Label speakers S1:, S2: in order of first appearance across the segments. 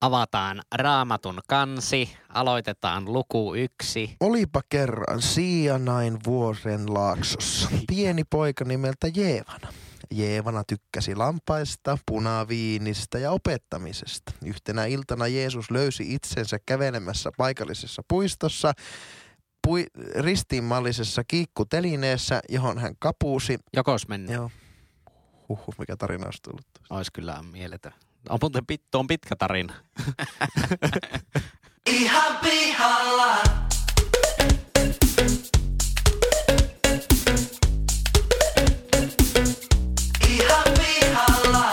S1: Avataan raamatun kansi, aloitetaan luku yksi.
S2: Olipa kerran Sianain vuoren laaksossa pieni poika nimeltä Jeevana. Jeevana tykkäsi lampaista, punaviinistä ja opettamisesta. Yhtenä iltana Jeesus löysi itsensä kävelemässä paikallisessa puistossa pui, ristiinmallisessa kiikkutelineessä, johon hän kapuusi.
S1: Jokos mennä.
S2: Joo. Huhhuh, mikä tarina olisi tullut.
S1: Ois kyllä mieletön. On muuten pit, tuo on pitkä tarina.
S3: Pihalla.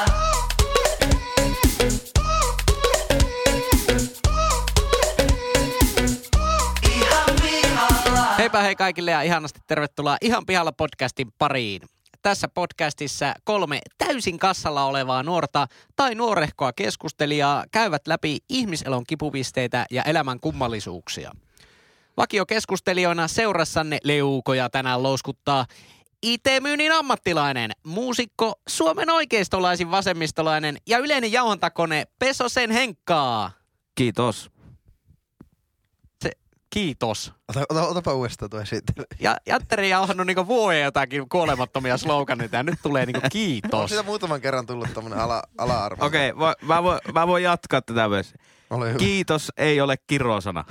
S3: Ihan pihalla.
S1: Heipä hei kaikille ja ihanasti tervetuloa Ihan pihalla podcastin pariin. Tässä podcastissa kolme täysin kassalla olevaa nuorta tai nuorehkoa keskustelijaa käyvät läpi ihmiselon kipupisteitä ja elämän kummallisuuksia. Vakiokeskustelijoina seurassanne leukoja tänään louskuttaa IT-myynnin ammattilainen, muusikko, Suomen oikeistolaisin vasemmistolainen ja yleinen jauhantakone Pesosen Henkkaa.
S4: Kiitos.
S1: Kiitos.
S2: Ota, ota, otapa uudestaan tuo esittely.
S1: Ja Jatteri jauhannut niinku vuoden jotakin kuolemattomia sloganeita ja nyt tulee niinku
S2: On
S1: kiitos.
S2: siitä muutaman kerran tullut tämmönen ala, ala-arvo.
S4: Okei, okay, mä, voin, mä voin jatkaa tätä myös.
S2: Ole hyvä.
S4: Kiitos ei ole kirosana.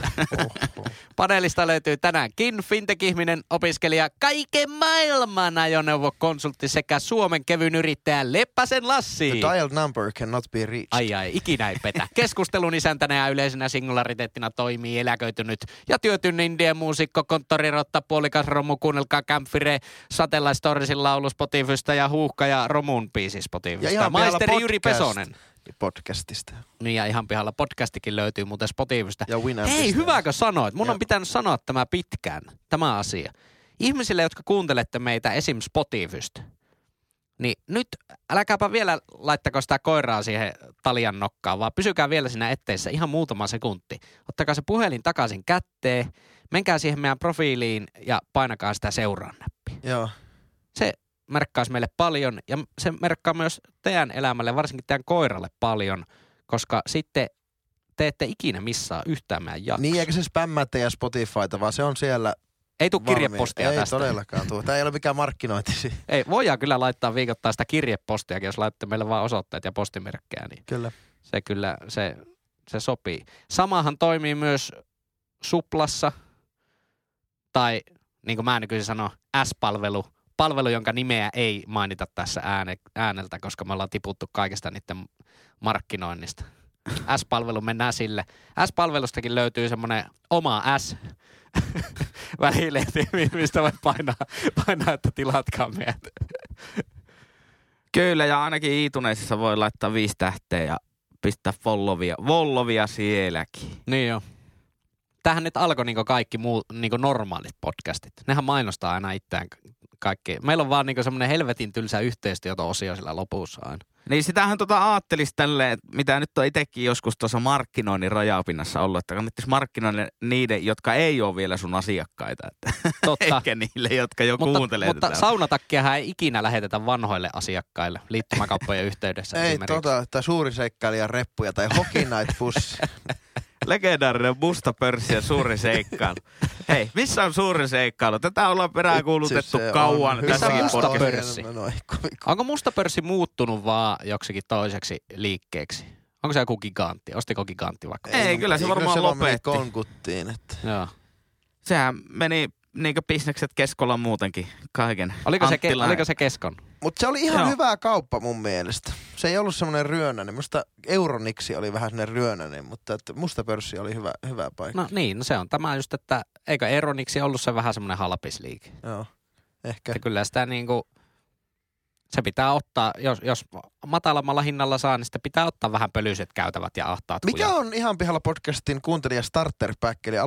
S1: Paneelista löytyy tänäänkin fintech-ihminen, opiskelija, kaiken maailman ajoneuvokonsultti sekä Suomen kevyn yrittäjä Leppäsen Lassi.
S2: The dialed number cannot be reached.
S1: Ai ai, ikinä ei petä. Keskustelun isäntänä ja yleisenä singulariteettina toimii eläköitynyt ja työtyn indien muusikko, konttorirotta, puolikas romu, kuunnelkaa Campfire, Satellite Storiesin laulu Spotifysta ja Huuhka ja Romun biisi Spotifysta.
S2: pihalla
S1: Maisteri Jyri Pesonen.
S2: Podcastista.
S1: Niin ja ihan pihalla podcastikin löytyy muuten Spotifysta.
S2: Ja.
S1: Hei, hyväkö sanoit? Mun on
S2: Jep.
S1: pitänyt sanoa tämä pitkään, tämä asia. Ihmisille, jotka kuuntelette meitä esim. Spotifysta, niin nyt älkääpä vielä laittako sitä koiraa siihen talian nokkaan, vaan pysykää vielä siinä etteissä ihan muutama sekunti. Ottakaa se puhelin takaisin kätteen, menkää siihen meidän profiiliin ja painakaa sitä seuraan.
S2: Joo.
S1: Se merkkaisi meille paljon ja se merkkaa myös teidän elämälle, varsinkin teidän koiralle paljon, koska sitten te ette ikinä missaa yhtään meidän jaksoa.
S2: Niin, eikä se spämmää teidän Spotifyta, vaan se on siellä
S1: Ei tule kirjepostia
S2: Ei
S1: tästä.
S2: todellakaan tule. Tämä ei ole mikään markkinointi.
S1: Ei, voidaan kyllä laittaa viikoittain sitä kirjepostiakin, jos laitatte meille vaan osoitteet ja postimerkkejä, niin
S2: Kyllä.
S1: se kyllä, se, se sopii. Samahan toimii myös Suplassa, tai niin kuin mä nykyisin sanon, S-palvelu, palvelu, jonka nimeä ei mainita tässä ääne, ääneltä, koska me ollaan tiputtu kaikesta niiden markkinoinnista. S-palvelu mennään sille. S-palvelustakin löytyy semmoinen oma S välilehti, mistä voi painaa, painaa että tilatkaa meidät.
S4: Kyllä, ja ainakin iituneisissa voi laittaa viisi tähteä ja pistää follovia, vollovia sielläkin.
S1: Niin joo. Tähän nyt alkoi niinku kaikki muu, niinku normaalit podcastit. Nehän mainostaa aina itseään kaikki. Meillä on vaan niinku semmoinen helvetin tylsä yhteistyöto-osio sillä lopussa aina.
S4: Niin sitähän tota ajattelisi tälleen, mitä nyt on itsekin joskus tuossa markkinoinnin rajapinnassa ollut, että kannattais markkinoida niiden, jotka ei ole vielä sun asiakkaita. Että
S1: Totta.
S4: Eikä niille, jotka jo
S1: mutta,
S4: kuuntelee
S1: mutta
S4: tätä.
S1: saunatakkiahan ei ikinä lähetetä vanhoille asiakkaille liittymäkauppojen yhteydessä
S2: Ei tota, tai suuri seikkailija reppuja tai Hockey Night Pussi.
S4: Legendaarinen musta pörssi ja suuri seikkailu. Hei, missä on suuri seikkailu? Tätä ollaan peräänkuulutettu
S2: on
S4: kauan
S2: hyvä
S4: tässäkin
S1: musta pörssi?
S2: Ei,
S1: Onko musta pörssi muuttunut vaan joksikin toiseksi liikkeeksi? Onko se joku gigantti? Ostiko gigantti vaikka?
S4: Ei, kyllä se
S2: kyllä
S4: varmaan
S2: se meni
S4: lopetti.
S2: konkuttiin. Että.
S1: Joo.
S4: Sehän meni niinkö bisnekset keskolla muutenkin kaiken.
S1: Oliko se, ke, oliko se keskon?
S2: Mutta se oli ihan
S4: Joo.
S2: hyvä kauppa mun mielestä. Se ei ollut semmoinen ryönäinen. Musta Euroniksi oli vähän semmoinen ryönäinen, mutta että musta pörssi oli hyvä, hyvä paikka.
S1: No niin, no se on tämä just, että eikö Eroniksi ollut se vähän semmoinen halpisliike?
S2: Joo, ehkä.
S1: Että kyllä sitä niinku, se pitää ottaa, jos, jos matalammalla hinnalla saa, niin sitten pitää ottaa vähän pölyiset käytävät ja ahtaat
S2: Mikä
S1: kujat.
S2: on ihan pihalla podcastin kuuntelija starter pack, eli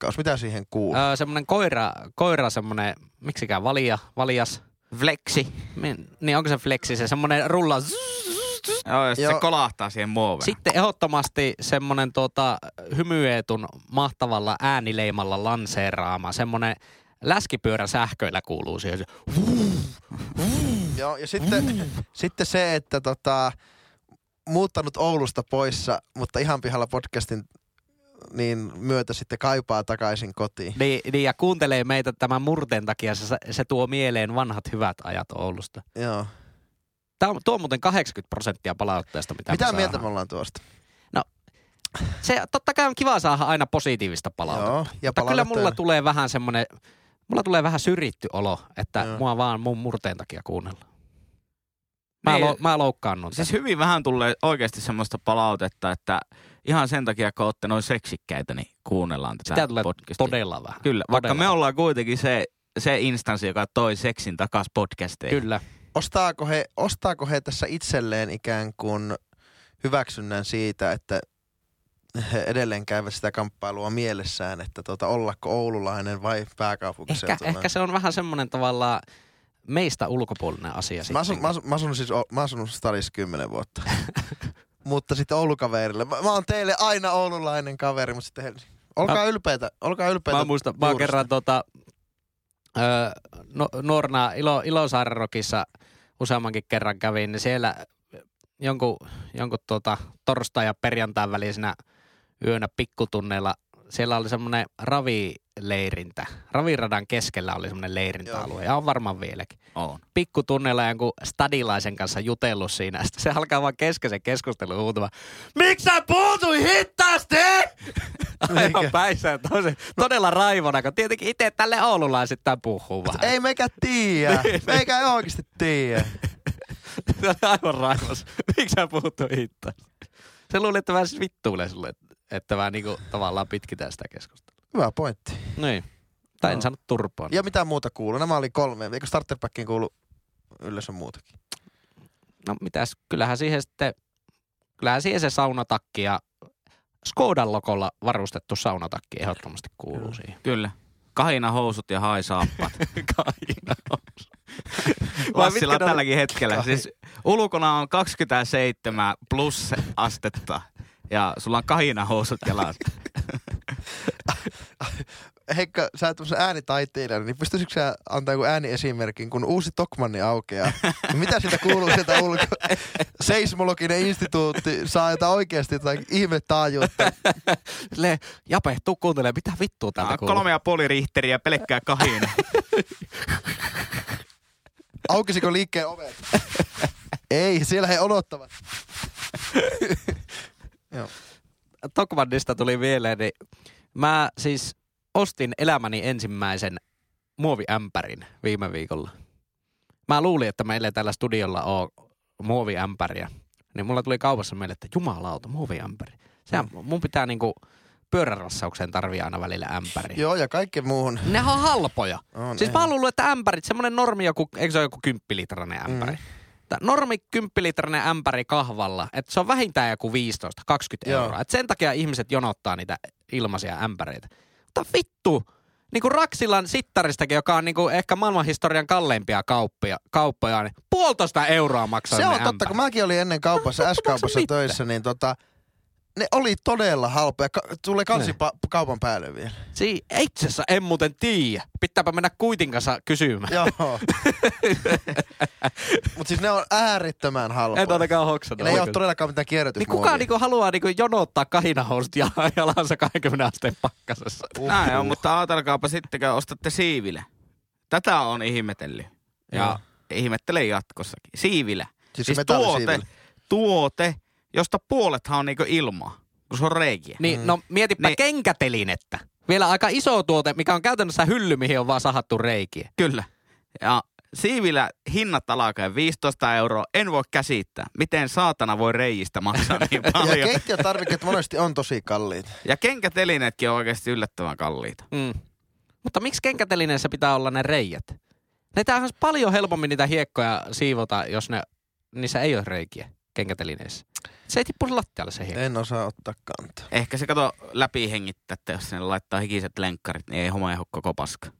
S2: aloituspakkaus? Mitä siihen kuuluu?
S1: Öö, semmoinen koira, koira semmoinen, miksikään valia, valjas.
S4: Flexi.
S1: Min, niin onko se flexi, se semmoinen rulla.
S4: Joo, ja
S2: Joo.
S4: se kolahtaa siihen muoveen.
S1: Sitten ehdottomasti semmoinen tuota, hymyeetun mahtavalla äänileimalla lanseeraama, semmoinen läskipyörän sähköillä kuuluu siihen. Se,
S2: Joo, ja sitten, sitten se, että tota, muuttanut Oulusta poissa, mutta ihan pihalla podcastin niin myötä sitten kaipaa takaisin kotiin.
S1: Niin, niin, ja kuuntelee meitä tämän murteen takia, se, se tuo mieleen vanhat hyvät ajat Oulusta.
S2: Joo.
S1: Tämä on, tuo on muuten 80 prosenttia palautteesta, mitä,
S2: Mitä
S1: me
S2: mieltä me ollaan tuosta?
S1: Se totta kai on kiva saada aina positiivista palautetta.
S2: Joo,
S1: Mutta
S2: ja
S1: kyllä
S2: palautetta
S1: mulla tulee vähän semmoinen, mulla tulee vähän syrjitty olo, että
S2: Joo.
S1: mua vaan mun murteen takia kuunnellaan. Mä,
S4: Niin,
S1: lo, mä loukkaannut.
S4: Siis
S1: Siis
S4: hyvin vähän tulee oikeasti semmoista palautetta, että ihan sen takia, kun olette noin seksikkäitä, niin kuunnellaan tätä
S1: Sitä tulee
S4: podcastia.
S1: todella vähän.
S4: Kyllä, vaikka
S1: todella
S4: me ollaan kuitenkin se, se instanssi, joka toi seksin takas podcasteihin.
S1: Kyllä.
S2: Ostaako he, ostaako he tässä itselleen ikään kuin hyväksynnän siitä, että he edelleen käyvät sitä kamppailua mielessään, että tuota, ollako oululainen vai
S1: Ehkä,
S2: pääkaupunkiseutulainen?
S1: ehkä se on vähän semmoinen tavallaan meistä ulkopuolinen asia
S2: Mä asun,
S1: sitten.
S2: mä, asun, mä asun siis, mä asun stadissa kymmenen vuotta. mutta sitten Oulukaverille. Mä, mä oon teille aina oululainen kaveri, mutta sitten Helsinki. Olkaa ylpeitä, olkaa ylpeitä.
S1: Mä muistan, mä kerran tota, öö, no, nuorena Ilo, Ilosaaren Rokissa useammankin kerran kävin, niin siellä jonkun, jonkun tota, torstai- ja perjantain välisenä yönä pikkutunneilla, siellä oli semmoinen ravileirintä. Raviradan keskellä oli semmoinen leirintäalue, ja on varmaan vieläkin.
S4: On.
S1: Pikkutunneilla jonkun stadilaisen kanssa jutellut siinä. Sitten se alkaa vaan kesken se keskustelu huutamaan, Miksi sä puutui hittaasti? Aivan päissä tosi, todella raivona, kun tietenkin itse tälle oululaisittain puhuu vähän.
S2: Ei meikä tiedä. Meikä ei oikeasti tiedä.
S1: Se oli aivan raivos. Miksi sä puhuttu hittaasti? Se luuli, että vähän siis vittuilee sulle, että- vähän niinku tavallaan pitkitään sitä keskustelua.
S2: Hyvä pointti.
S1: Niin. Tai en saanut turpaan.
S2: Ja mitä muuta kuuluu? Nämä oli kolme. Eikö starterpackiin kuulu yleensä muutakin?
S1: No mitäs, kyllähän siihen sitten, kyllähän siihen se saunatakki ja Skodan lokolla varustettu saunatakki ehdottomasti kuuluu siihen.
S4: Kyllä. Kahina housut ja hai saappat.
S1: Kaina. Vai
S4: Lassilla
S1: ne
S4: tälläkin hetkellä. Siis ulkona on 27 plus astetta ja sulla on kahina housut jalassa.
S2: Heikka, sä oot tämmöisen äänitaiteilijana, niin pystyisikö sä antaa joku ääniesimerkin, kun uusi Tokmanni aukeaa? niin mitä siitä kuuluu sieltä ulko? Seismologinen instituutti saa jotain oikeasti jotain ihme taajuutta.
S1: Silleen, Jape, tuu kuuntelemaan, mitä vittua täältä kuuluu.
S4: Kolme ja puoli rihteriä pelkkää kahina.
S2: Aukisiko liikkeen ovet? Ei, siellä he odottavat. Joo.
S1: Tokmannista tuli mieleen, niin mä siis ostin elämäni ensimmäisen muoviämpärin viime viikolla. Mä luulin, että meillä tällä studiolla on muoviämpäriä. Niin mulla tuli kaupassa meille, että jumalauta, muoviämpäri. Sehän mun pitää niinku pyörärassaukseen tarvii aina välillä ämpäri.
S2: Joo, ja kaikki muuhun.
S1: Nehän on halpoja.
S2: On,
S1: Siis
S2: ei.
S1: mä oon luullut, että ämpärit, semmonen normi joku, eikö se ole joku kymppilitrainen ämpäri? Mm. Normi kymppilitrainen ämpäri kahvalla, että se on vähintään joku 15-20
S2: Joo.
S1: euroa. Et sen takia ihmiset jonottaa niitä ilmaisia ämpäreitä. Mutta vittu, niin kuin Raksilan sittaristakin, joka on niin kuin ehkä maailmanhistorian kalleimpia kauppia, kauppoja, niin puolitoista euroa maksaa
S2: Se on totta,
S1: ämpärit.
S2: kun mäkin olin ennen kaupassa, S-kaupassa töissä, niin tota, ne oli todella halpoja. Ka- tulee kansi
S1: Niin.
S2: pa- kaupan päälle vielä.
S1: Si- itse asiassa en muuten tiedä. Pitääpä mennä kuitin kanssa kysymään.
S2: Joo. Mutta siis ne on äärettömän halpoja.
S1: En ainakaan
S2: Ja
S1: hoksannut.
S2: ne ei ole todellakaan mitään
S1: Niin
S2: kierrätysmuovia.
S1: kuka niinku haluaa niinku jonottaa kahinahousut ja jalansa 20 asteen pakkasessa?
S4: Näin on, mutta ajatelkaapa sitten, kun ostatte siiville. Tätä on ihmetellyt. Ja
S2: Joo.
S4: ihmettelen jatkossakin. Siivillä.
S2: Siis,
S4: Siis tuote,
S2: tuote.
S4: tuote, josta puolethan on niinku ilmaa, kun se on reikiä.
S1: Niin, no mietipä
S4: Niin.
S1: kenkätelinettä. Vielä aika iso tuote, mikä on käytännössä hylly, mihin on vaan sahattu reikiä.
S4: Kyllä. Ja siivillä hinnat alkaa 15 euroa. En voi käsittää, miten saatana voi reijistä maksaa niin
S2: Ja
S4: paljon.
S2: keittiötarvikkeet monesti on tosi kalliit.
S4: ja kenkätelineetkin on oikeasti yllättävän kalliita.
S1: Mm. Mutta miksi kenkätelineessä pitää olla ne reijät? Niitä on paljon helpommin niitä hiekkoja siivota, jos ne, niissä ei ole reikiä kenkätelineissä. Se ei tippu lattialle se hiekka.
S2: En osaa ottaa kantaa.
S4: Ehkä se kato läpi hengittää, että jos sinne laittaa hikiset lenkkarit, niin ei homma ehdo koko paska.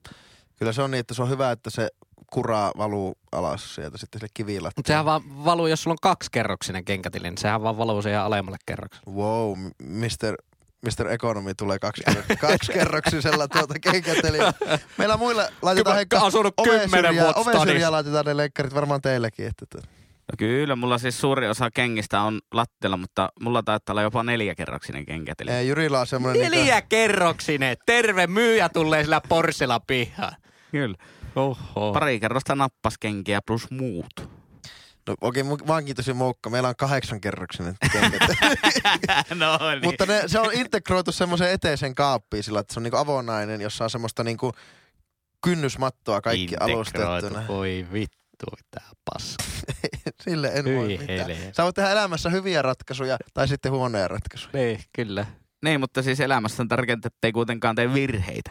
S2: Kyllä se on niin, että se on hyvä, että se kuraa valuu alas sieltä sitten sille kivillä.
S1: Mutta sehän vaan valuu, jos sulla on kaksikerroksinen kenkäteline, niin sehän vaan valuu siihen alemmalle kerrokselle.
S2: Wow, Mr. Mr. Economy tulee kaksi, kaksikerroksisella tuota kenkäteliä. Meillä muilla laitetaan
S1: Kyllä,
S2: heikka
S1: asunut kymmenen vuotta
S2: oven syrjään
S1: stadissa.
S2: laitetaan ne lenkkarit varmaan teillekin. Että tuota.
S4: No kyllä, mulla siis suuri osa kengistä on lattialla, mutta mulla taitaa olla jopa neljäkerroksinen kenkäteli.
S2: Ei, Jyrillä on semmoinen... Niinku,
S1: Neljä kerroksinen. Terve myyjä tulee sillä Porsella pihaan.
S4: Kyllä.
S1: Oho.
S4: Pari kerrosta nappaskenkiä plus muut.
S2: no, okei, okay, mä oonkin tosi moukka. Meillä on kahdeksan kerroksinen
S4: no niin.
S2: Mutta ne, se on integroitu semmoiseen eteisen kaappiin sillä, että se on niinku avonainen, jossa on semmoista niinku kynnysmattoa kaikki
S1: Integroitu.
S2: alustettuna.
S1: Voi vittu, tää paska.
S2: Sille en voi
S1: Hyi
S2: mitään.
S1: helvetti.
S2: Sä voit tehdä elämässä hyviä ratkaisuja tai sitten huonoja ratkaisuja.
S1: Niin, kyllä.
S4: Niin, mutta siis elämässä on tärkeintä, että ei kuitenkaan tee virheitä.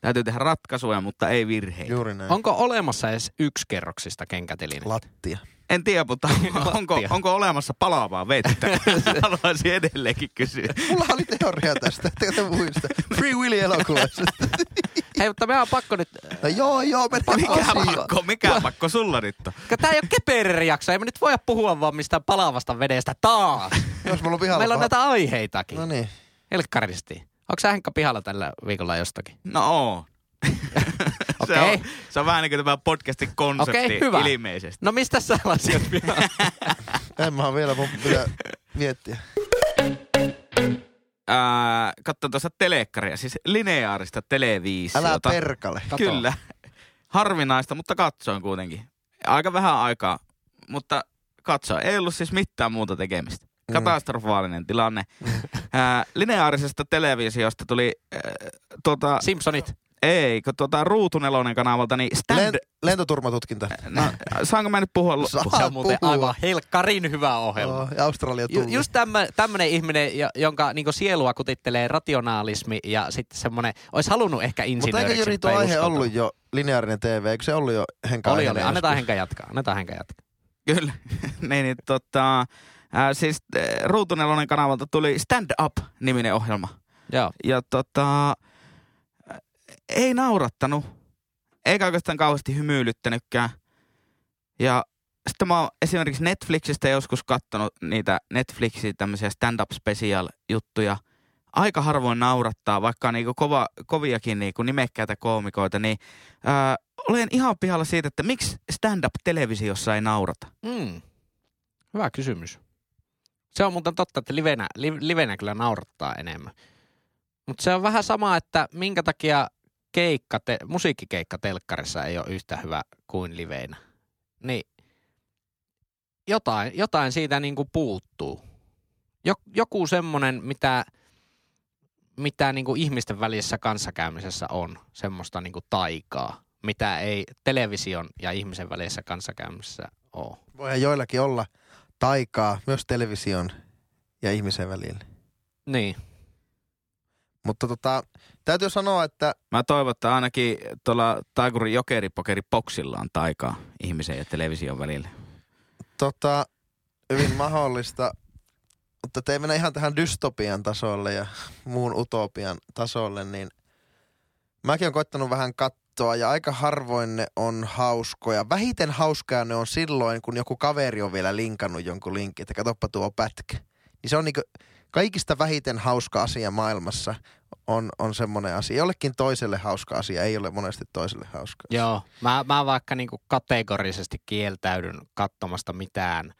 S4: Täytyy tehdä ratkaisuja, mutta ei virheitä.
S2: Juuri näin.
S1: Onko olemassa edes yksi kerroksista kenkätelinen?
S2: Lattia.
S4: En tiedä, mutta onko, onko olemassa palaavaa vettä? Haluaisin edelleenkin kysyä.
S2: Mulla oli teoria tästä, te muista? Free Willy elokuvassa.
S1: Hei, mutta meidän on pakko nyt...
S2: No joo, joo, me
S4: Mikä
S2: asiaan.
S4: pakko, mikä pakko sulla nyt on?
S1: Tää ei ole keperjakso, ei me nyt voida puhua vaan mistään palavasta vedestä taas.
S2: Jos mulla on pihalla
S1: Meillä on näitä aiheitakin.
S2: No niin.
S1: Helkkaristi. Onko sä Henkka pihalla tällä viikolla jostakin?
S4: No oo. se,
S1: Okei.
S4: on, se on vähän niin kuin tämä podcastin konsepti
S1: Okei, hyvä.
S4: ilmeisesti.
S1: No mistä sä lasit pihalla?
S2: En mä oo vielä, mun pitää miettiä.
S4: Ää, katso tuossa telekkaria, siis lineaarista televisiota.
S2: Älä perkale.
S1: Kato.
S4: Kyllä. Harvinaista, mutta katsoin kuitenkin. Aika vähän aikaa, mutta katsoin. Ei ollut siis mitään muuta tekemistä.
S2: Mm.
S4: Katastrofaalinen tilanne. Ää, lineaarisesta televisiosta tuli ää, tuota,
S1: Simpsonit.
S4: Ei, kun tuota Ruutunelonen kanavalta, niin stand...
S2: Lent- lentoturmatutkinta.
S4: No, saanko mä nyt puhua?
S1: Se on muuten
S2: puhua.
S1: aivan helkkarin hyvä ohjelma.
S2: Joo, ja Australia
S1: Ju,
S2: tullut.
S1: just tämmö, tämmönen ihminen, jo- jonka niinku sielua kutittelee rationaalismi ja sitten semmonen, olisi halunnut ehkä
S2: Mutta
S1: insinööriksi.
S2: eikö Jyri
S1: mutta
S2: tuo aihe ollut jo lineaarinen TV? Eikö se ollut jo Henka
S1: Oli, oli. Annetaan? Henka jatkaa. Annetaan Henka jatkaa.
S4: Kyllä. niin, niin, tota, ää, siis äh, Ruutunelonen kanavalta tuli Stand Up-niminen ohjelma.
S1: Joo.
S4: Ja tota, äh, ei naurattanut, eikä oikeastaan kauheasti hymyilyttänytkään. Ja sitten mä oon esimerkiksi Netflixistä joskus kattonut niitä Netflixin tämmöisiä stand-up special juttuja. Aika harvoin naurattaa, vaikka niinku kova, koviakin niinku nimekkäitä koomikoita, niin ää, olen ihan pihalla siitä, että miksi stand-up-televisiossa ei naurata.
S1: Mm. Hyvä kysymys. Se on muuten totta, että livenä, li, livenä kyllä naurattaa enemmän. Mutta se on vähän sama, että minkä takia keikka, te, musiikkikeikka telkkarissa ei ole yhtä hyvä kuin liveinä. Niin jotain, jotain siitä niinku puuttuu. Jok, joku semmonen, mitä, mitä niinku ihmisten välisessä kanssakäymisessä on, semmoista niinku taikaa, mitä ei television ja ihmisen välisessä kanssakäymisessä ole.
S2: Voihan joillakin olla taikaa myös television ja ihmisen välillä.
S1: Niin.
S2: Mutta tota, täytyy sanoa, että
S4: Mä toivon, että ainakin tuolla Taikurin jokeripokeri boksilla on taikaa ihmisen ja television välillä.
S2: tota, hyvin mahdollista, mutta te ei mennä ihan tähän dystopian tasolle ja muun utopian tasolle, niin mäkin olen koittanut vähän katsoa ja aika harvoin ne on hauskoja. Vähiten hauskaa ne on silloin, kun joku kaveri on vielä linkannut jonkun linkin, että katoppa tuo pätkä. Niin se on niinku kaikista vähiten hauska asia maailmassa on, on semmoinen asia. Jollekin toiselle hauska asia ei ole monesti toiselle hauska. asia.
S1: Joo. Mä, mä vaikka niinku kategorisesti kieltäydyn katsomasta mitään,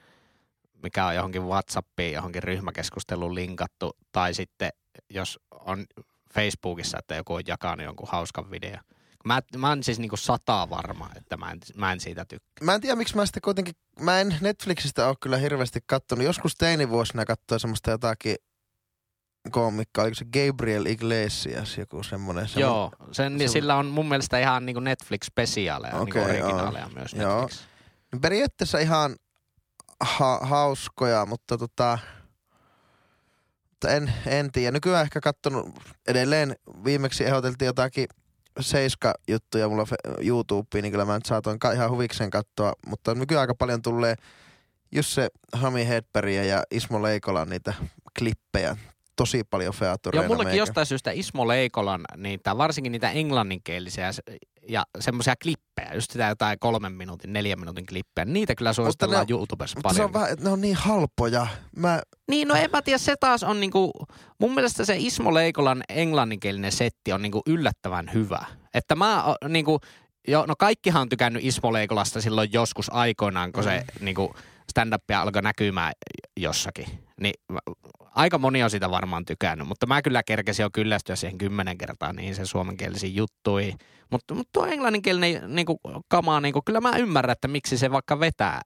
S1: mikä on johonkin Whatsappiin, johonkin ryhmäkeskusteluun linkattu, tai sitten jos on Facebookissa, että joku on jakanut jonkun hauskan videon. Mä, mä oon siis niinku sataa varma, että mä en, mä en siitä tykkää.
S2: Mä en tiedä, miksi mä sitten kuitenkin, mä en Netflixistä ole kyllä hirveästi kattonut. Joskus teinivuosina katsoin semmoista jotakin koomikkaa, oliko se Gabriel Iglesias, joku semmoinen. semmoinen
S1: Joo, sen,
S2: se-
S1: sillä on mun mielestä ihan niinku Netflix-spesiaaleja,
S2: Okei,
S1: niinku originaaleja myös
S2: Joo.
S1: Netflix.
S2: Niin Periaatteessa ihan ha- hauskoja, mutta tota, mutta en, en tiedä. Nykyään ehkä kattonut edelleen, viimeksi ehdoteltiin jotakin Seiska-juttuja mulla fe- YouTubeen, niin kyllä mä nyt saatoin ihan huvikseen katsoa, mutta nykyään aika paljon tulee just se Hami Hedbergia ja Ismo Leikolan niitä klippejä. Tosi paljon featureina.
S1: Joo, mullakin
S2: meikä.
S1: jostain syystä Ismo Leikolan, niitä, varsinkin niitä englanninkielisiä ja semmoisia klippejä, just sitä jotain kolmen minuutin, neljän minuutin klippejä, niitä kyllä suositellaan
S2: ne-
S1: YouTubessa
S2: Mutta se
S1: paljon.
S2: on vähän, että ne on niin halpoja. Mä,
S1: Niin, no en mä tiedä, se taas on niinku, mun mielestä se Ismo Leikolan englanninkielinen setti on niinku yllättävän hyvä. Että mä niinku, Joo, no kaikkihan on tykännyt Ismo Leikolasta silloin joskus aikoinaan, kun se
S2: Mm.
S1: niinku stand-up alkoi näkymään jossakin. Niin aika moni on sitä varmaan tykännyt, mutta mä kyllä kerkesin jo kyllästyä siihen kymmenen kertaa niihin sen suomenkielisiin juttuihin. Mutta, mutta tuo englanninkielinen niinku, kama, niinku, kyllä mä ymmärrän, että miksi se vaikka vetää,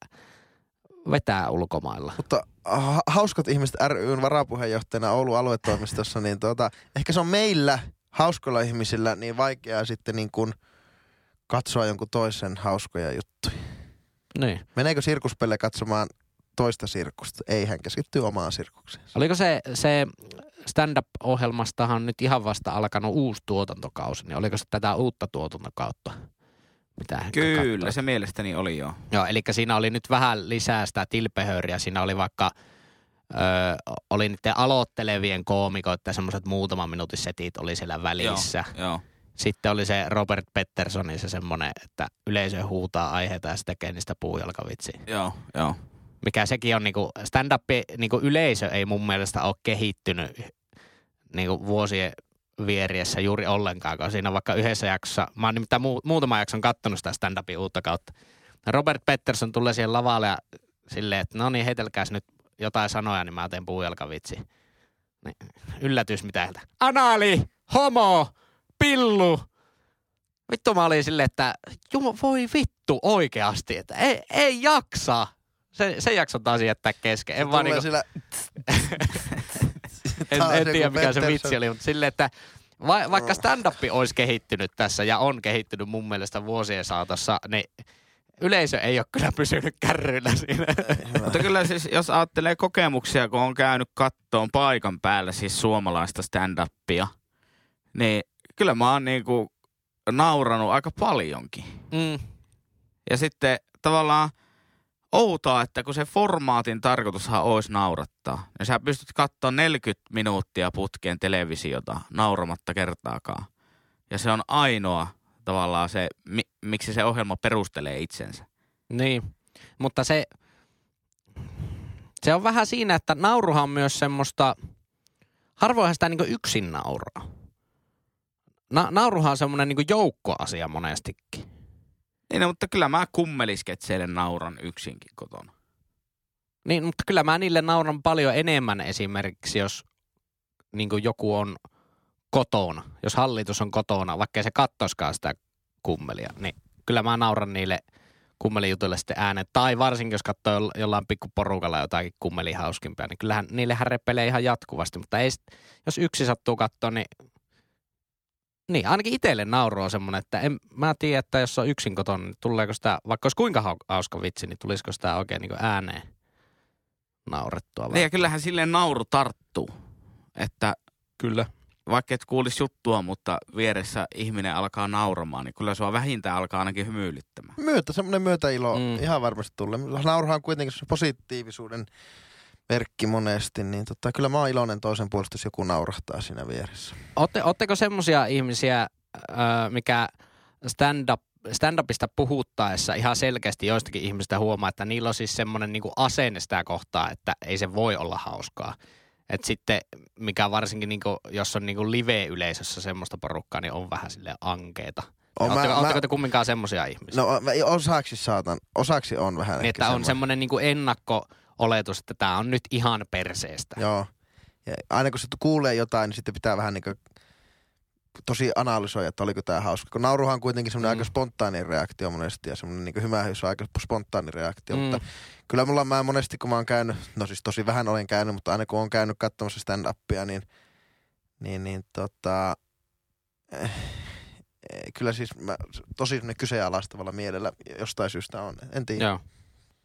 S1: vetää ulkomailla.
S2: Mutta ha- hauskat ihmiset ryn varapuheenjohtajana Oulun aluetoimistossa, niin tuota, ehkä se on meillä hauskoilla ihmisillä niin vaikeaa sitten niin kuin katsoa jonkun toisen hauskoja juttuja.
S1: Niin.
S2: Meneekö sirkuspelle katsomaan toista sirkusta? Ei, hän keskittyy omaan sirkukseen.
S1: Oliko se, se stand-up-ohjelmastahan nyt ihan vasta alkanut uusi tuotantokausi, niin oliko se tätä uutta tuotantokautta? Mitä hän
S4: Kyllä, se mielestäni oli jo.
S1: Joo, eli siinä oli nyt vähän lisää sitä tilpehööriä. Siinä oli vaikka, ö, oli niiden aloittelevien koomikoiden semmoiset muutaman minuutin setit oli siellä välissä.
S4: Joo, joo.
S1: Sitten oli se Robert Petterssonin se semmoinen, että yleisö huutaa aiheita ja se tekee niistä puujalkavitsiä.
S4: Joo, joo.
S1: Mikä sekin on niinku, stand-up niinku yleisö ei mun mielestä ole kehittynyt niinku vuosien vieriessä juuri ollenkaan, kun siinä vaikka yhdessä jaksossa, mä oon nimittäin mu- muutaman jakson kattonut sitä stand-upin uutta kautta. Robert Pettersson tulee siihen lavalle ja silleen, että no niin, heitelkääs nyt jotain sanoja, niin mä teen puujalkavitsi. Niin, yllätys mitä heiltä. Anali, homo, pillu. Vittu mä olin silleen, että jumo, voi vittu oikeasti, että ei, ei jaksa. Se, se jakson taas jättää kesken. En, vaan
S2: Tulee
S1: niinku,
S2: sillä...
S1: en, en tiedä mikä se vitsi oli, mutta silleen, että va, vaikka stand-up olisi kehittynyt tässä ja on kehittynyt mun mielestä vuosien saatossa, niin yleisö ei ole kyllä pysynyt kärryillä siinä.
S4: Mutta kyllä siis, jos ajattelee kokemuksia, kun on käynyt kattoon paikan päällä siis suomalaista stand-upia, niin kyllä mä oon niinku nauranut aika paljonkin.
S1: Mm.
S4: Ja sitten tavallaan outoa, että kun se formaatin tarkoitushan olisi naurattaa, niin sä pystyt katsoa 40 minuuttia putkeen televisiota nauramatta kertaakaan. Ja se on ainoa tavallaan se, mi- miksi se ohjelma perustelee itsensä.
S1: Niin, mutta se, se on vähän siinä, että nauruhan on myös semmoista, harvoinhan sitä niinku yksin nauraa. Na, nauruhan on semmoinen niinku joukkoasia monestikin.
S4: Niin, no, mutta kyllä mä kummelisketseille nauran yksinkin kotona.
S1: Niin, mutta kyllä mä niille nauran paljon enemmän esimerkiksi, jos niin joku on kotona, jos hallitus on kotona, vaikka se kattoskaan sitä kummelia, niin kyllä mä nauran niille kummelijutuille sitten äänen. Tai varsinkin, jos katsoo joll- jollain pikkuporukalla jotakin kummeli hauskimpia, niin kyllähän niillehän repelee ihan jatkuvasti. Mutta ei, jos yksi sattuu katsoa, niin niin, ainakin itselle nauru on semmoinen, että en, mä tiedä, että jos on yksin kotona, niin tuleeko sitä, vaikka olisi kuinka hau- hauska vitsi, niin tulisiko sitä oikein niin ääneen naurettua.
S4: Niin, ja kyllähän silleen nauru tarttuu. Että
S1: Kyllä.
S4: vaikka et kuulisi juttua, mutta vieressä ihminen alkaa nauramaan, niin kyllä sua vähintään alkaa ainakin hymyilyttämään.
S2: Myötä, semmoinen myötäilo
S1: Mm.
S2: ihan varmasti tulee. Nauruhan on kuitenkin se positiivisuuden merkki monesti, niin tota, kyllä mä oon iloinen toisen puolesta, jos joku naurahtaa siinä vieressä.
S1: Ootte, ootteko semmoisia ihmisiä, öö, mikä stand-up, stand-upista puhuttaessa ihan selkeästi joistakin ihmistä huomaa, että niillä on siis semmoinen niinku asenne sitä kohtaa, että ei se voi olla hauskaa. Et sitten, mikä varsinkin niinku, jos on niinku live-yleisössä semmoista porukkaa, niin on vähän sille ankeeta.
S2: On,
S1: Ootteko,
S2: mä-
S1: ootteko
S2: mä-
S1: te kumminkaan semmoisia ihmisiä?
S2: No osaksi saatan, osaksi on vähän
S1: niin, että on
S2: semmoinen.
S1: semmoinen niinku ennakko-oletus, että tämä on nyt ihan perseestä.
S2: Joo. Ja aina kun se kuulee jotain, niin sitten pitää vähän niin tosi analysoida, että oliko tämä hauska. Kun nauruhan on kuitenkin semmoinen
S1: Mm.
S2: aika spontaani reaktio monesti ja semmoinen niin hymähys on aika spontaani reaktio.
S1: Mm.
S2: Mutta kyllä mulla mä monesti, kun mä oon käynyt, no siis tosi vähän olen käynyt, mutta aina kun oon käynyt katsomassa stand-upia, niin, niin, niin tota, eh, eh, kyllä siis mä, tosi semmoinen kyseenalaistavalla mielellä jostain syystä on. En tiedä.
S1: Joo.